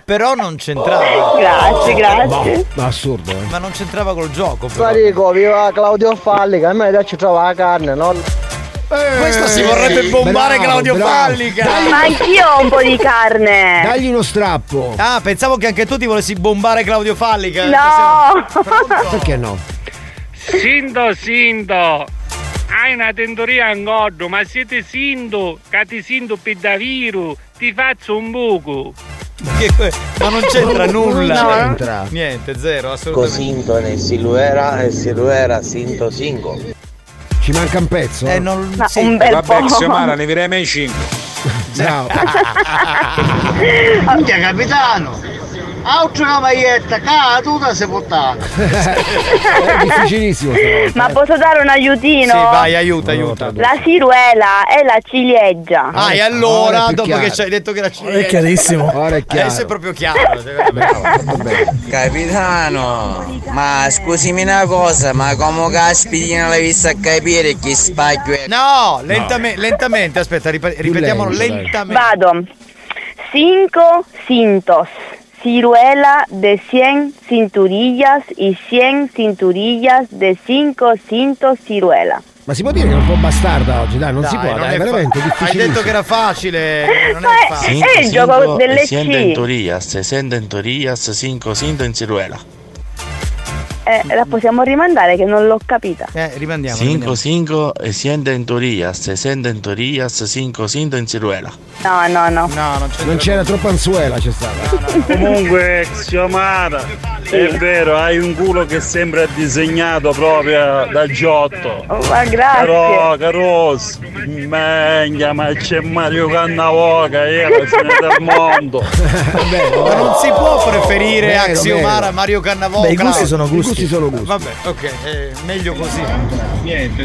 Però non c'entrava. Grazie, grazie. Ma assurdo, eh. Ma non c'entrava col gioco. Però. Farico, viva Claudio Fallica, a me adesso trova la carne, no? Questo si vorrebbe bombare bravo, Claudio bravo. Fallica. Ma anch'io ho un po' di carne. Dagli uno strappo. Ah, pensavo che anche tu ti volessi bombare Claudio Fallica. No. Perché no? Sinto, sinto. Hai una tentoria in godo, ma siete sinto, che ti sinto per davvero, ti faccio un buco. Ma non c'entra nulla. Non c'entra. Niente, zero, assolutamente. Cosinto nel siluera e siluera sinto singo. Ci manca un pezzo. Eh, non Ma sì. un bel Vabbè. Xiomara, ne direi mai 5. Ciao. Minchia capitano! Altra maglietta, cara, tutta si portava. È difficilissimo. Ma posso dare un aiutino? Sì, vai, aiuta, aiuta. La ciruela è la ciliegia. Ah, e Ora allora, più dopo chiaro. che ci hai detto che era ciliegia. È chiarissimo. Ora è chiaro. Adesso è proprio chiaro. Capitano, ma scusami una cosa, ma come caspita l'hai visto a capire che spacchio è? No, lentamente, lentamente, aspetta, ripe- ripetiamolo lentamente. Vado. Cinco cintos. Ciruela de 100 cinturillas y 100 cinturillas de 5 cintos ciruela. Ma si può dire che è un po' bastarda oggi, dai, non Dai, si può, non dai, è è fa- veramente Hai detto che era facile, non Ma è facile. è il gioco delle e siendo C. en Torías, 60 en Torías, 5 cinto en Ciruela. Eh, la possiamo rimandare che non l'ho capita. Eh, rimandiamo. 5 5 e siendo en Torías, 60 en Torías, 5 cinto en Ciruela. No, no, no. No, non c'è Non c'era troppa anzuela, c'è stata. Comunque, Xiomara, è vero, hai un culo che sembra disegnato proprio da Giotto. Oh, ma grazie. Però, caros, menga, ma c'è Mario Cannavoca, è la fine del mondo. Ma non si può preferire a Vero, Xiomara vero. a Mario Cannavò. Beh, i gusti sono gusti. Gusti sono gusti. Vabbè, ok, è meglio così.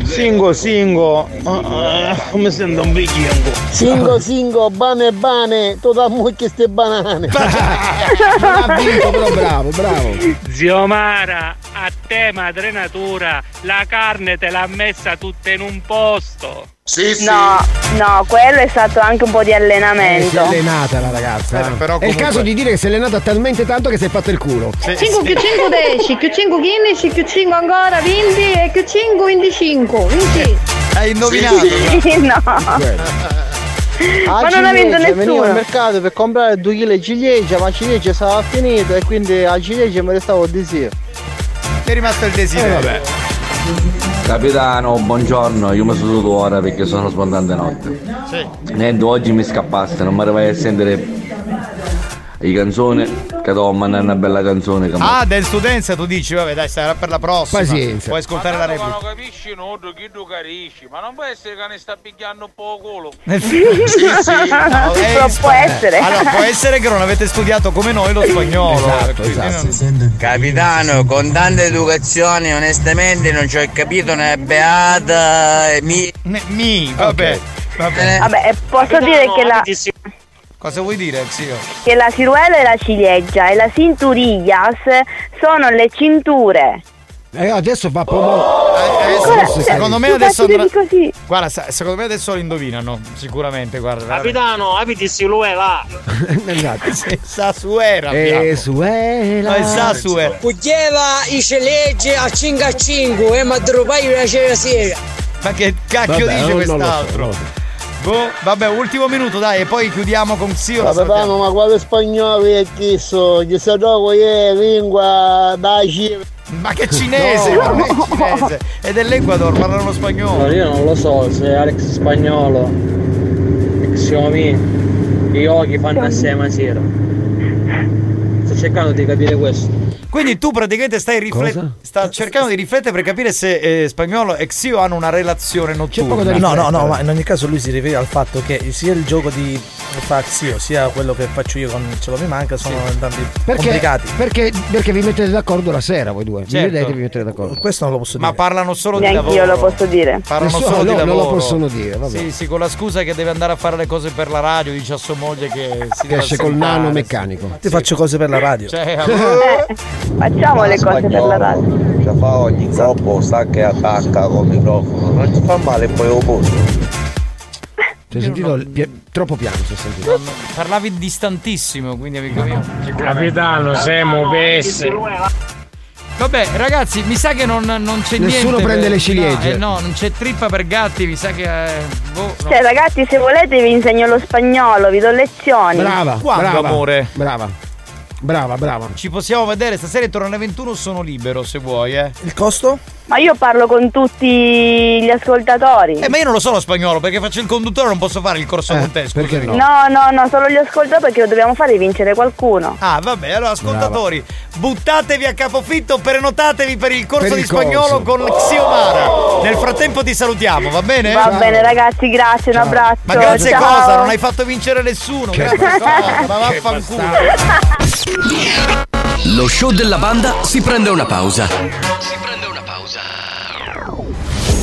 Singo, singo. Ah, ah, come sento un vichingo. Singo, singo, bane, bane, tu da mucchi ste banane. Ha vinto, però bravo, bravo. Zio Mara, a te madre natura, la carne te l'ha messa tutta in un posto. Sì, sì. No, no, quello è stato anche un po' di Eh, si è allenamento. allenata la ragazza. Eh, però è il comunque- caso di dire che si è allenata talmente tanto che si è fatto il culo. 5 più 5 10, più 5 15, più 5 ancora 20 e più 5 25. 20. Hai indovinato? Sì, no. Ma non ha vinto Venivo al nessuno. mercato per comprare 2 kg di ciliegia, ma ciliegia stava finita e quindi a ciliegia mi restava il desiderio. Ti è rimasto il desiderio. Capitano, buongiorno, io mi sono seduto ora perché sono sbondante notte. Sì. Niente, oggi mi scappaste, non mi arrivai a sentire le canzoni, che devo mandare una bella canzone. Ah, to Dance tu dici, vabbè dai, sarà per la prossima. Pazienza. Puoi ascoltare la replica. non capisci nodo chi tu capisci, ma non può essere che ne sta picchiando un po' culo. sì, sì. No, può essere. Allora, può essere che non avete studiato come noi lo spagnolo. Esatto, esatto. non- Capitano, con tanta educazione, onestamente non ci ho capito né beata mi. mi, vabbè. Vabbè. Vabbè, posso dire che la, Cosa vuoi dire, zio? che la ciruela è la ciliegia e la cinturillas sono le cinture. Eh, adesso va promo. Adesso, secondo me adesso andrà... così. Guarda, secondo me adesso lo indovinano, sicuramente, guarda. veramente. Capitano, avete siluela. Sì, sa suera Eh, suela. No, è sa suera. Puglieva i celeggi a 5 a 5 e mi drogai una cera sera. Ma che cacchio Vabbè, dice non- non lo so, quest'altro? Lo. Boh, vabbè, ultimo minuto, dai, e poi chiudiamo con Xio. lo salutiamo. Capitano, ma quale spagnolo è questo? Che sa gioco è lingua da Cina. Ma che cinese, ma non è cinese. È dell'Ecuador, parlano Allora, spagnolo. io non lo so se Alex spagnolo e Xiaomi i occhi fanno assieme sera. Sto cercando di capire questo. Quindi tu praticamente stai riflettendo. Sta cercando di riflettere per capire se eh, spagnolo e Xio hanno una relazione notturna. No, no, no, ma in ogni caso lui si riferisce al fatto che sia il gioco di Fazio sia quello che faccio io con Ce lo mi manca sono entrambi Perché, complicati. perché, perché vi mettete d'accordo la sera voi due. Vi Certo. vedete e vi mettete d'accordo. Questo non lo posso Ma parlano solo di Neanche lavoro. io lo posso dire. Parlano Nessuno- solo di no, non lavoro. lo possono dire, vabbè. Sì, sì, con la scusa che deve andare a fare le cose per la radio, dice a sua moglie che si Che esce col nano sì. meccanico. Ti faccio cose per la radio. Cioè, Eh, facciamo le cose per la radio. Ci fa ogni troppo stacca e attacca col microfono, non ti fa male poi lo posto. Si è sentito il pia- troppo piano, si è sentito. non- parlavi distantissimo, quindi amico mio. Capitano, siamo pesse. Vabbè, ragazzi, mi sa che non, non c'è niente. Nessuno prende per- le ciliegie. No, eh, no, non c'è trippa per gatti, mi sa che. eh, boh, no. Cioè, ragazzi, se volete vi insegno lo spagnolo, vi do lezioni. Brava, Quando, brava, amore? Brava. Brava, brava. Ci possiamo vedere stasera intorno alle 21 sono libero se vuoi, eh. Il costo? Ma io parlo con tutti gli ascoltatori. Eh, ma io non lo so lo spagnolo perché faccio il conduttore, non posso fare il corso con te. perché scusami. No, no, no, solo gli ascoltatori perché lo dobbiamo fare vincere qualcuno. Ah, vabbè, allora ascoltatori, buttatevi a capofitto, prenotatevi per il corso Per di il corso. spagnolo con Xiomara. Nel frattempo ti salutiamo, va bene? Va bene ragazzi, grazie, un abbraccio. Ma grazie ciao. cosa? Non hai fatto vincere nessuno. Grazie cosa? Ma vaffanculo. Lo show della banda si prende una pausa.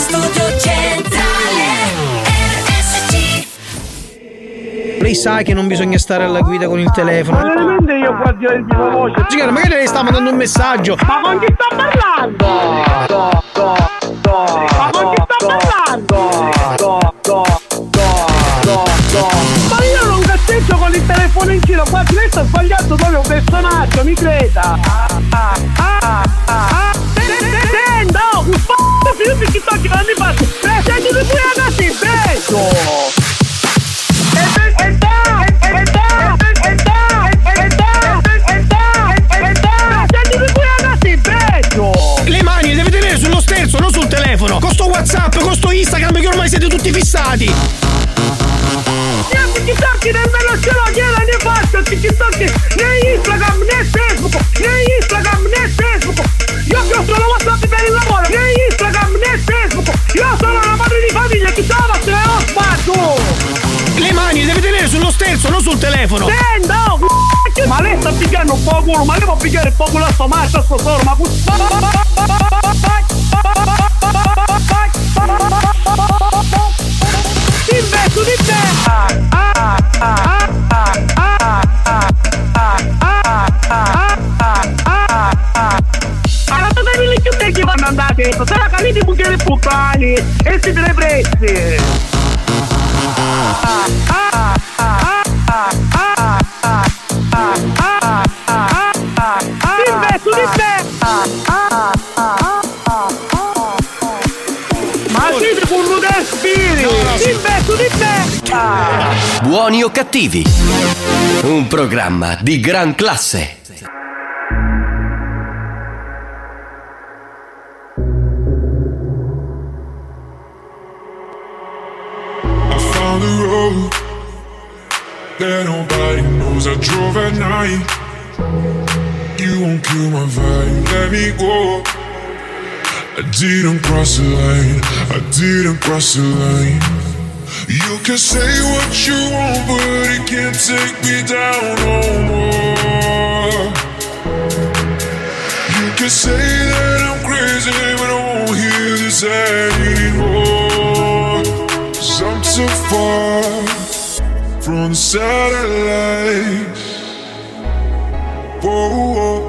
Studio Centrale RSC Lei sa che non bisogna stare alla guida con il telefono. Ma veramente io qua di di la voce. Signora, magari lei sta mandando un messaggio. Ma con chi sta parlando? Ma con chi sta parlando? Ma io non cazzeggio con il telefono in giro, qua lei sta sbagliando proprio un personaggio, mi creda. Ah, ah, ah. Senta, oh, un f***o figlio di chi sto non mi faccio. Eh, senti tu pure ragazzi, beso. E da, e da, e da, e da, e da, e da, e da. Senti tu pure ragazzi, beso. Le mani le deve tenere sullo sterzo, non sul telefono. Con sto WhatsApp, con sto Instagram che ormai siete tutti fissati. Io TikTok nel meno ce l'ho, gliela ne faccio TikTok né Instagram né Facebook né Instagram né Facebook Io che ho solo WhatsApp per il lavoro né Instagram Io sono una madre di famiglia, chi stava se ne ho sbatto Le mani le deve tenere sullo sterzo, non sul telefono. Senta, oh, c***o, ma lei sta pigliando un po' culo, ma lei può pigliare un po' culo a sto macho, a sto solo, ma e siete le prezze! Investo di te! Ma siete con un spirito! Investo di te! Buoni o cattivi? Un programma di gran classe. Night. You won't kill my vibe. Let me go. I didn't cross the line. I didn't cross the line. You can say what you want, but it can't take me down no more. You can say that I'm crazy, but I won't hear this anymore. Cause I'm too far from the satellites. Whoa, oh,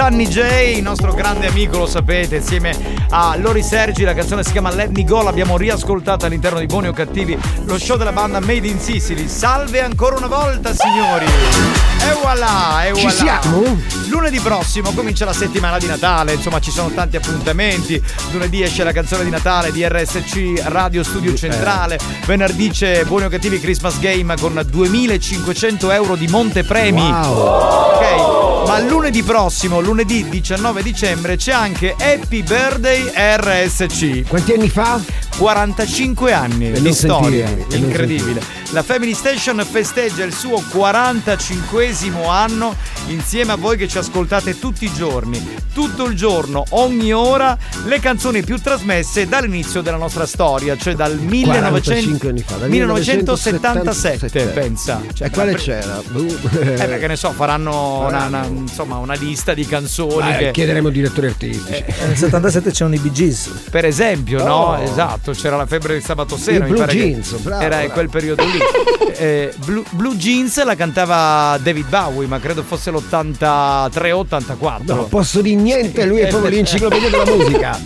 Sunny J, il nostro grande amico, lo sapete, insieme a Lori Sergi, la canzone si chiama Let Me Go, l'abbiamo riascoltata all'interno di Buoni o Cattivi, lo show della banda Made in Sicily. Salve ancora una volta, signori! E voilà, e Ci voilà. siamo? Lunedì prossimo comincia la settimana di Natale, insomma ci sono tanti appuntamenti. Lunedì esce la canzone di Natale di RSC Radio Studio Centrale. Venerdì c'è Buoni o Cattivi Christmas Game con 2500 euro di montepremi. Ok, ma lunedì prossimo, lunedì 19 dicembre, c'è anche Happy Birthday RSC. Quanti anni fa? 45 anni E di storia, sentire, incredibile. La Family Station festeggia il suo 45 anno insieme a voi che ci ascoltate tutti i giorni, tutto il giorno, ogni ora, le canzoni più trasmesse dall'inizio della nostra storia, cioè dal 45 anni fa, dal 1977, pensa. Cioè, e quale la- c'era? Eh, perché ne so, faranno una, una- insomma, una lista di canzoni. Eh, che- chiederemo direttori artistici. Nel 77 c'erano i Bee Gees. per esempio, no? Oh. Esatto, c'era la febbre di sabato sera. Il mi Blue pare che Jeans, bravo, Era in bravo. quel periodo lì. Eh, Blue, Blue Jeans la cantava David Bowie, ma credo fosse l'83-84. No, posso di niente, lui è proprio l'enciclopedia della musica.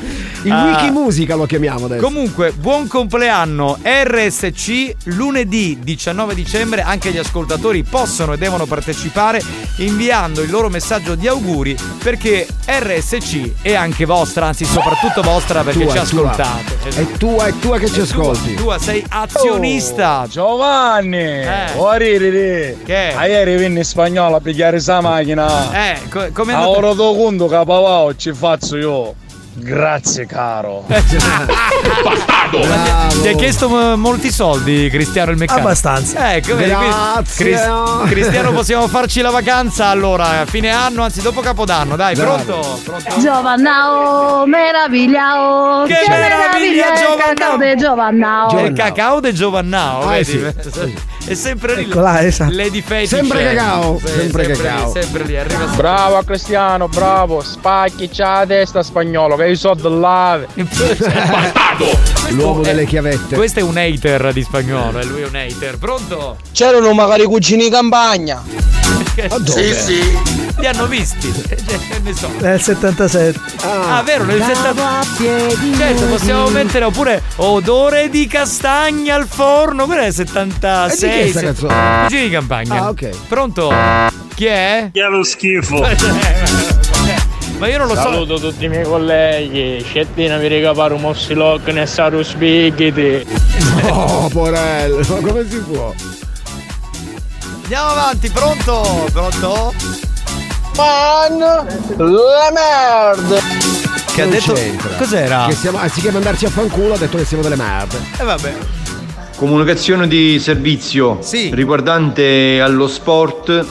Il Ah. wiki musica lo chiamiamo adesso. Comunque, buon compleanno RSC lunedì 19 dicembre. Anche gli ascoltatori possono e devono partecipare inviando il loro messaggio di auguri perché RSC è anche vostra, anzi soprattutto vostra perché Tua, ci è tua. ascoltate. È tua, è tua che ci ascolti. Tu sei azionista. Giovanni, Eh. oriri, Che? a ieri venne in spagnolo a pigliare sa macchina. Eh, co- come a ora do conto che papà ci faccio io. Grazie caro. Bastardo! Ti ha chiesto mo- molti soldi Cristiano il meccanico? Abbastanza. Ecco, vedi. Cris- Cristiano possiamo farci la vacanza allora, a fine anno, anzi dopo Capodanno, dai, Dai. pronto? Pronto? Giovannao, meravigliao. Che meraviglia, il Giovannao. cacao de Giovannao. Il cacao de Giovannao, Ah, vedi? sì. È sempre lì. Ecco là, esatto. Lady Fetish. Sempre cacao, Sì, sempre lì, cacao. sempre lì, arriva Bravo Cristiano, bravo. Spacchi c'ha la testa spagnolo che io so dell'ave. L'uomo Eh, delle chiavette. Questo è un hater di spagnolo, e lui è un hater. Pronto? C'erano magari cugini in campagna. Sì, sì. Li hanno visti. Eh, ne so. Nel 77. Ah, vero, nel 70. Certo, possiamo mettere oppure odore di castagna al forno. Quella è il 76. E di chi è canzone? Cugini di campagna. Ah, ok. Pronto? Chi è? Chi è lo schifo? Ma io non lo so. Saluto tutti i miei colleghi. Scettina mi rega pare un mossilocco ne saru spighiti. Oh, porello, ma come si può? Andiamo avanti, pronto? Pronto? Man, la merda. Che ha Non detto. c'entra. Cos'era? Che siamo, anziché mandarci a fanculo ha detto che siamo delle merde. E eh, vabbè. Comunicazione di servizio riguardante allo sport.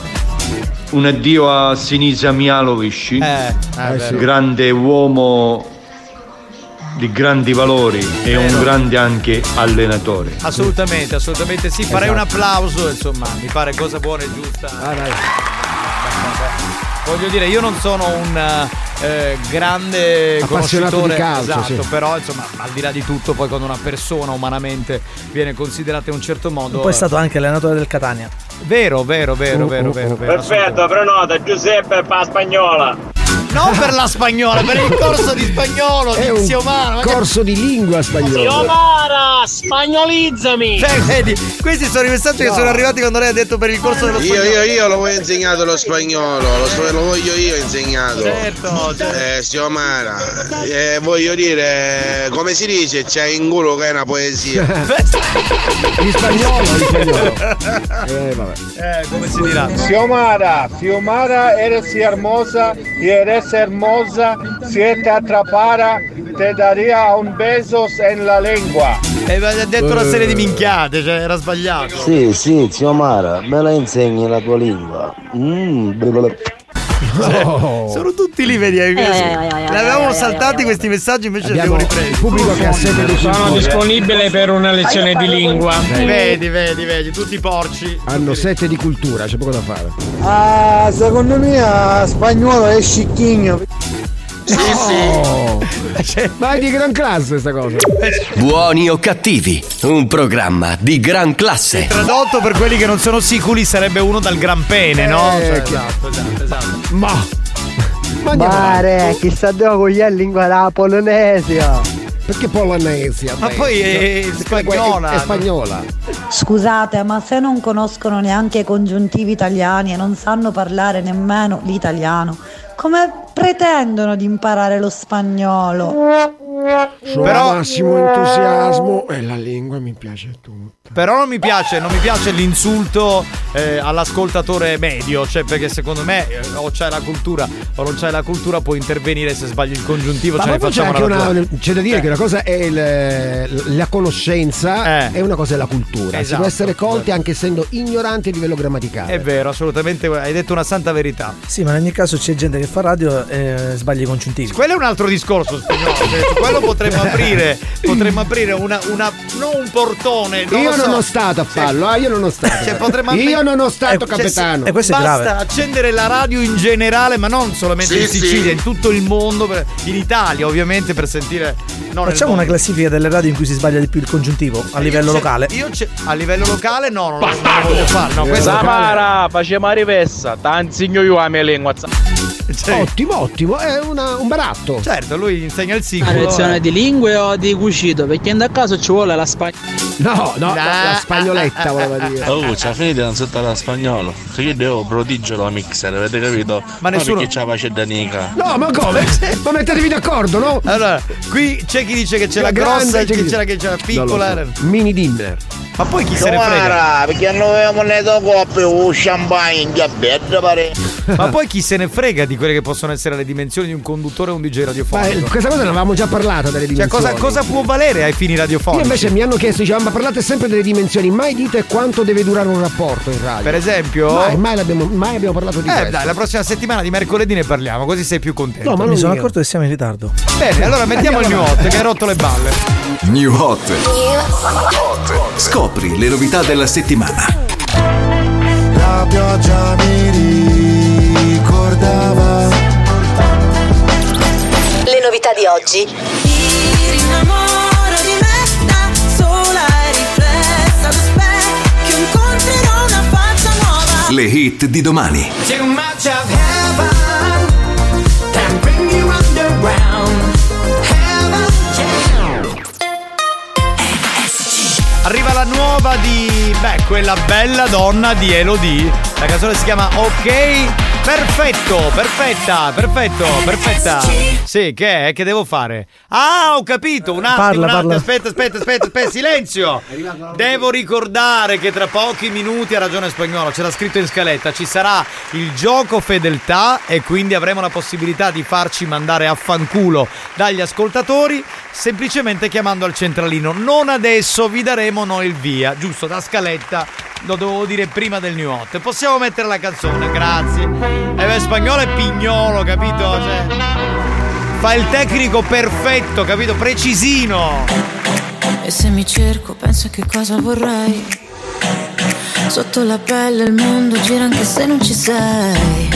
Un addio a Sinisa Mialovic, Eh, eh, vero. grande uomo di grandi valori e un grande anche allenatore. Assolutamente, assolutamente sì. Farei un Esatto. applauso, insomma, mi pare cosa buona e giusta. Voglio dire, io non sono un eh, grande Appassionato conoscitore di calcio, esatto, sì. però insomma, al di là di tutto, poi quando una persona umanamente viene considerata in un certo modo. Poi è stato anche allenatore del Catania. Vero, vero, vero, vero, oh, vero, oh. vero. Perfetto, prenota Giuseppe la spagnola. Non per la spagnola, per il corso di spagnolo, È Tizio Umano. ma che- corso di lingua spagnola. Mara, spagnolizzami. Cioè, vedi, questi sono i messaggi che sono arrivati quando lei ha detto per il corso dello Io, spagnolo. io, io lo voglio insegnato lo spagnolo, lo, so- lo voglio io insegnato. Certo, certo. Eh, Xiomara, eh, voglio dire, come si dice, c'è in culo che è una poesia. In spagnolo, in spagnolo. Eh, vabbè. Eh, come si dirà? Xiomara, Xiomara, eres hermosa y eres hermosa. Si te atrapara, te daría un beso en la lengua. E mi ha detto una serie di minchiate, cioè era sbagliato. Sì, sì, zio Mara, me la insegni la tua lingua. Mm, blibla- Sono tutti lì, vedi? eh, Eh, eh, eh, Ne avevamo saltati questi messaggi, invece li Abbiamo ripresi. il pubblico che ha di Sono disponibile per una lezione di lingua. Vedi, vedi, vedi, tutti porci. Hanno sete di cultura, c'è poco da fare. Ah, secondo me ah, spagnolo è scicchigno. Sì, sì. Ma è di gran classe sta cosa. Buoni o cattivi, un programma di gran classe. Tradotto per quelli che non sono siculi sarebbe uno dal gran pene, no? Eh, Cioè, chiaro. esatto, esatto, esatto. Ma Ma Mare, chissà dove con gli in lingua la Polinesia. Perché Polinesia? Ma poi è spagnola. È spagnola. Scusate, ma se non conoscono neanche i congiuntivi italiani e non sanno parlare nemmeno l'italiano, come pretendono di imparare lo spagnolo? Sono massimo entusiasmo e la lingua mi piace tutta. Però non mi piace, non mi piace l'insulto eh, all'ascoltatore medio, cioè perché secondo me eh, o c'hai la cultura o non c'hai la cultura puoi intervenire se sbagli il congiuntivo, Ma ce ne c'è facciamo anche una c'è da dire Cioè, che una cosa è il- la conoscenza e una cosa è la cultura. si Esatto. può essere colti anche essendo ignoranti a livello grammaticale. È vero, assolutamente, hai detto una santa verità. Sì, ma in ogni caso c'è gente che fa radio e sbaglia i congiuntivi. Quello è un altro discorso spagnolo, cioè, quello potremmo aprire, potremmo aprire una, una non un portone, non io so. non ho stato a fallo, eh, io non ho stato. Cioè, potremmo io non ho stato Eh, cioè, capitano. basta accendere la radio in generale, ma non solamente Sì, in Sicilia, sì. in tutto il mondo, per- in Italia ovviamente per sentire. No, Facciamo una classifica delle radio in cui si sbaglia di più il congiuntivo a livello Io c'è- locale. Io c'è- a livello locale no, non, lo- non lo voglio fare. No, Samara, facciamo rivessa, t'ansegno io la mia lingua. Ottimo, ottimo, è una- un baratto. Certo, lui insegna il Una singolo. lezione di lingue o di cucito? Perché in da caso ci vuole la spagnola. No, no, la, la spagnoletta voleva dire. Oh, c'è finita non sotto la spagnolo. Che io devo prodigio la mixer, avete capito? Ma nessuno- perché c'ha pace da nica. No, ma come? ma mettetevi d'accordo, no? Allora, qui c'è chi dice che c'è la grande, grossa e c'è chi la che c'è la piccola. so. Mini dinner. Ma poi chi se ne frega? Perché non avevamo le due coppe o champagne in diabete, pare. Ma poi chi se ne frega di quelle che possono essere le dimensioni di un conduttore o un DJ Ma radiofonico? questa cosa ne avevamo già parlato delle Cioè, dimensioni. cosa, cosa può valere ai fini Io radiofonici? invece mi hanno chiesto, diceva, ma parlate sempre delle dimensioni, mai dite quanto deve durare un rapporto in radio. Per esempio? Mai, mai, l'abbiamo- mai abbiamo parlato di Eh questo. dai, la prossima settimana di mercoledì ne parliamo, così sei più contento. No, ma Mi sono io. accorto che siamo in ritardo. Bene, allora mettiamo il new hot che hai rotto le balle. New Hot. Scopri le novità della settimana. La pioggia mi ricordava Le novità di oggi. Mi rinnamoro di me da sola e riflessa allo specchio incontrerò una faccia nuova Le hit di domani. Beh, quella bella donna di Elodie. La canzone si chiama Ok. Perfetto, perfetta, perfetto, perfetta. Sì, che è? Che devo fare? Ah, ho capito, un attimo, Parla, un attimo. parla. Aspetta, aspetta, aspetta, aspetta, silenzio. Devo ricordare che tra pochi minuti, ha ragione spagnolo, c'era scritto in scaletta, ci sarà il gioco fedeltà e quindi avremo la possibilità di farci mandare a fanculo dagli ascoltatori semplicemente chiamando al centralino. Non adesso, vi daremo noi il via, giusto, da scaletta. Lo dovevo dire prima del new hot. Possiamo mettere la canzone, grazie. E beh, spagnolo è pignolo, capito? Cioè, fa il tecnico perfetto, capito? Precisino. E se mi cerco penso che cosa vorrei? Sotto la pelle il mondo gira anche se non ci sei.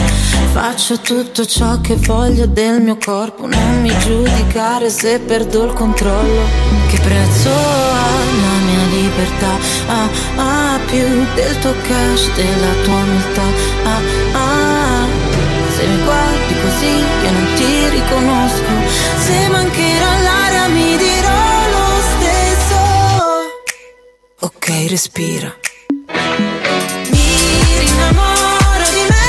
Faccio tutto ciò che voglio del mio corpo. Non mi giudicare se perdo il controllo. Che prezzo ha la mia libertà? Ah, ah, più del tuo cash, della tua umiltà. Ah, ah, se mi guardi così io non ti riconosco. Se mancherà l'aria mi dirò lo stesso. Ok, respira. Rinnamoro di me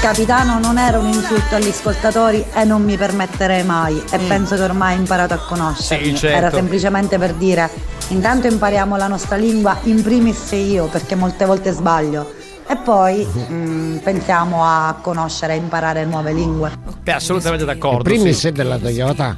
Capitano non era un insulto agli ascoltatori e non mi permetterei mai e penso che ormai hai imparato a conoscermi. Mm. Sì, certo. Era semplicemente per dire intanto impariamo la nostra lingua in primis io perché molte volte sbaglio e poi mm, pensiamo a conoscere e imparare nuove lingue. Beh, assolutamente d'accordo. In primis sì. è della Toyota.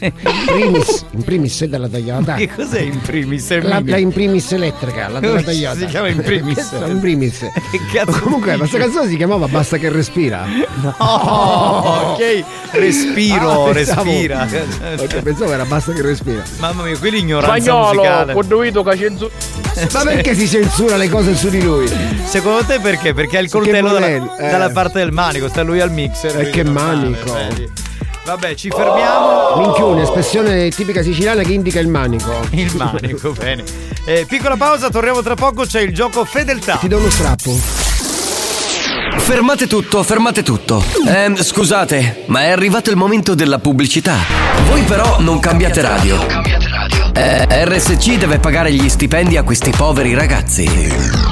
In primis, in primis è della Toyota. Che cos'è in primis? La, la in primis elettrica, la della Si Toyota. chiama in primis. In primis. cazzo Comunque, questa canzone si chiamava Basta che respira. Oh, ok. Respiro, Ah, pensavo- respira. Ok, pensavo era Basta che respira. Mamma mia, qui l'ignoranza Spagnolo, musicale. ho dovuto che cenzu- Ma perché si censura le cose su di lui? Secondo te perché? Perché ha il coltello dalla, eh. dalla parte del manico, sta lui al mixer. E lui che manico. vedi. Vabbè, ci fermiamo. Minchione, espressione tipica siciliana che indica il manico. Il manico, bene. Eh, piccola pausa, torniamo tra poco, c'è il gioco fedeltà. Ti do uno strappo. Fermate tutto, fermate tutto. Ehm, scusate, ma è arrivato il momento della pubblicità. Voi però non cambiate radio. Eh, RSC deve pagare gli stipendi a questi poveri ragazzi.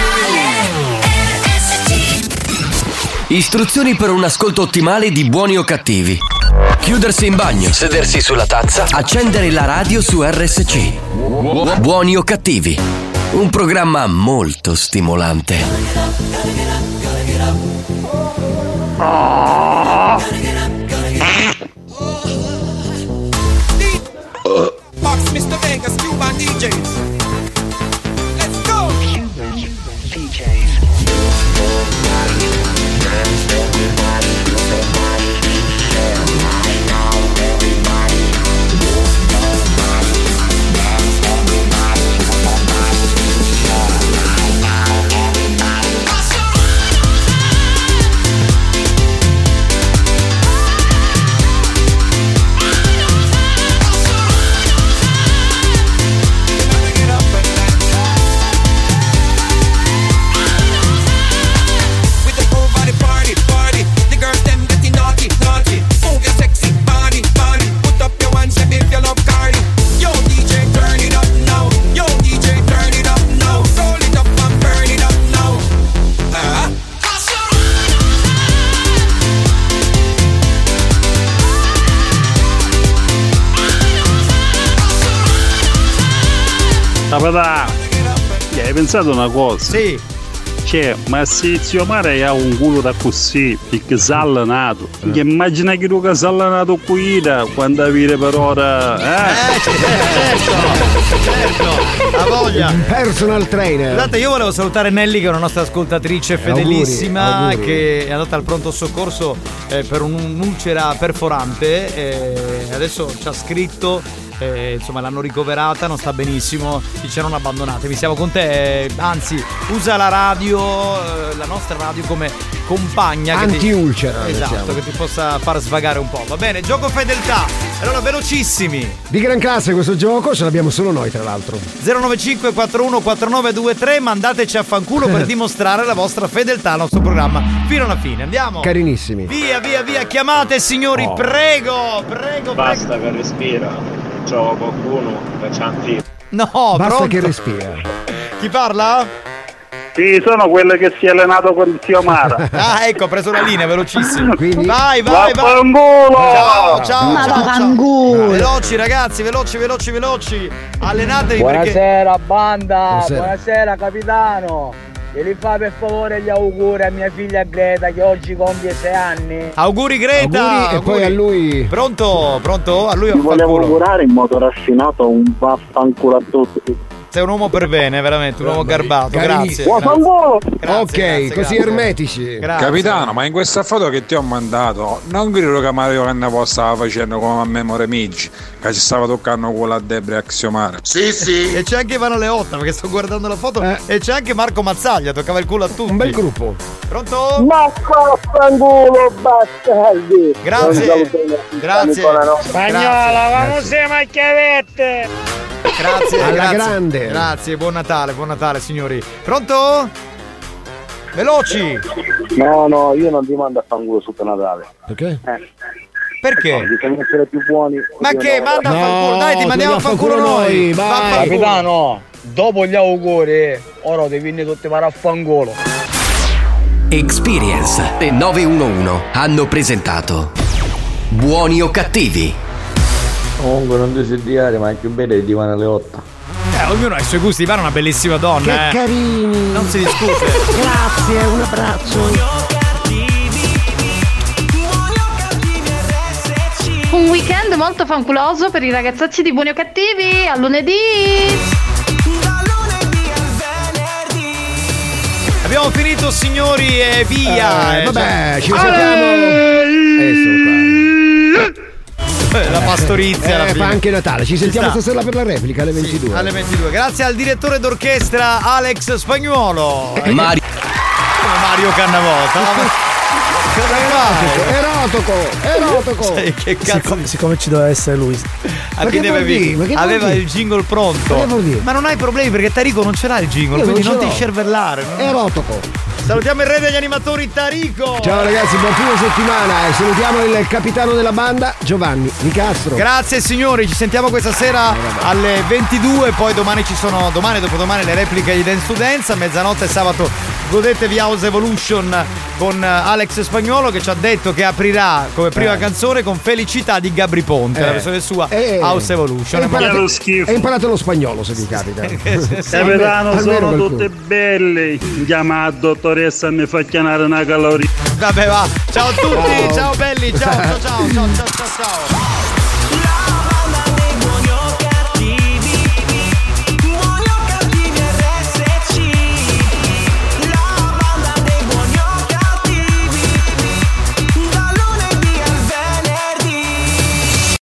Istruzioni per un ascolto ottimale di buoni o cattivi. Chiudersi in bagno, sedersi sulla tazza, accendere la radio su RSC. Buoni o cattivi. Un programma molto stimolante. Box Gli hai pensato una cosa? Sì. Cioè, ma se zio Mare ha un culo da così, perché si è allenato. Che immagina che tu che si è allenato qui da quando avere per ora. Eh? certo, ha voglia. Personal trainer. Scusate, io volevo salutare Nelly che è una nostra ascoltatrice fedelissima auguri, auguri. che è andata al pronto soccorso eh, per un'ulcera perforante e adesso ci ha scritto eh, insomma l'hanno ricoverata, non sta benissimo, dice non abbandonatevi, siamo con te, eh, anzi usa la radio, eh, la nostra radio come compagna che ti- Anti-ulcera, Esatto, diciamo. che ti possa far svagare un po'. Va bene, gioco fedeltà. Allora velocissimi. Di gran classe questo gioco, ce l'abbiamo solo noi tra l'altro. 095 41 4923 mandateci a fanculo per dimostrare la vostra fedeltà al nostro programma fino alla fine. Andiamo. Carinissimi. Via, via, via, chiamate signori, Oh. prego, prego, Basta che respira. C'ho qualcuno figlio. No, Basta pronto? che respira. Chi parla? Sì, sono quello che si è allenato con il zio Mara. Ah, ecco, ha preso la linea, velocissimo. Quindi- Vai, vai, vai. Vaffanculo! Ciao, ciao, Ma ciao, ciao. Veloci ragazzi, veloci, veloci, veloci. Allenatevi perché Buonasera banda, Buonasera. buonasera, capitano. E li fa per favore gli auguri a mia figlia Greta che oggi compie 6 anni. auguri Greta. Auguri e poi a lui. Pronto? Pronto? A lui Ti volevo augurare in modo raffinato un vaffanculo a tutti. Sei un uomo per bene, veramente, un uomo garbato. Grazie. Carinissimo. grazie. ok, grazie, così grazie. ermetici. Grazie. Capitano, ma in questa foto che ti ho mandato, non credo che Mario Cannavò stava facendo come a Memore Migi, che ci stava toccando con la Debra Axiomare. Sì, sì. E c'è anche Ivano Leotta, perché sto guardando la foto. E c'è anche Marco Mazzaglia, toccava il culo a tutti. Un bel gruppo. Pronto? Ma vaffanculo, bastardi! Grazie. Grazie. Spagnola, vamos insieme a chiavette! Grazie, Alla grazie. grande. Grazie, buon Natale, buon Natale signori. Pronto? Veloci! No, no, io non ti mando a fanculo sotto Natale. Perché? Perché? No, bisogna essere più buoni. Ma che? Manda a fanculo, dai, ti mandiamo a fanculo noi! Vaffanculo. Capitano, dopo gli auguri, ora devi venire tutti a fanculo. Experience e 911 hanno presentato Buoni o cattivi? Comunque non ti sediare, ma è più bella di Ivana Leotta. Eh, ognuno ha i suoi gusti, è una bellissima donna, Che eh. carini. Non si discute. Grazie, un abbraccio. Un weekend molto fanculoso per i ragazzacci di Buoni o Cattivi. A lunedì! Abbiamo finito signori e via! Eh, vabbè, ci sentiamo. Eh, La pastorizia Eh, fa anche Natale. Ci sentiamo sta. stasera per la replica alle 22. Alle 22. Grazie al direttore d'orchestra Alex Spagnuolo. Mario. Mario Cannavota. Erotoco, erotoco. Sai che cazzo Siccome, siccome ci doveva essere lui. Ah, avevi- aveva il jingle pronto. Ma non hai problemi perché Tarico non ce l'ha il jingle, Io quindi non non, ti scervellare. non- Erotoco. Salutiamo il re degli animatori Tarico. Ciao ragazzi, buon fine settimana e salutiamo il capitano della banda Giovanni Nicastro. Grazie signori, ci sentiamo questa sera alle 22, poi domani ci sono, domani e dopodomani le repliche di Dance to Dance, a mezzanotte sabato godetevi House Evolution con eh, Alex Spagnolo che ci ha detto che aprirà come prima Eh. canzone con Felicità di Gabri Ponte, Eh. la versione sua Eh. House Evolution. Hai imparato, imparato lo spagnolo se vi capita. Capitano, Almeno sono tutte belle. Chiama la dottoressa e mi fa chiamare una caloria. Vabbè va, ciao a tutti, Ciao. ciao belli, ciao ciao ciao ciao ciao ciao. ciao.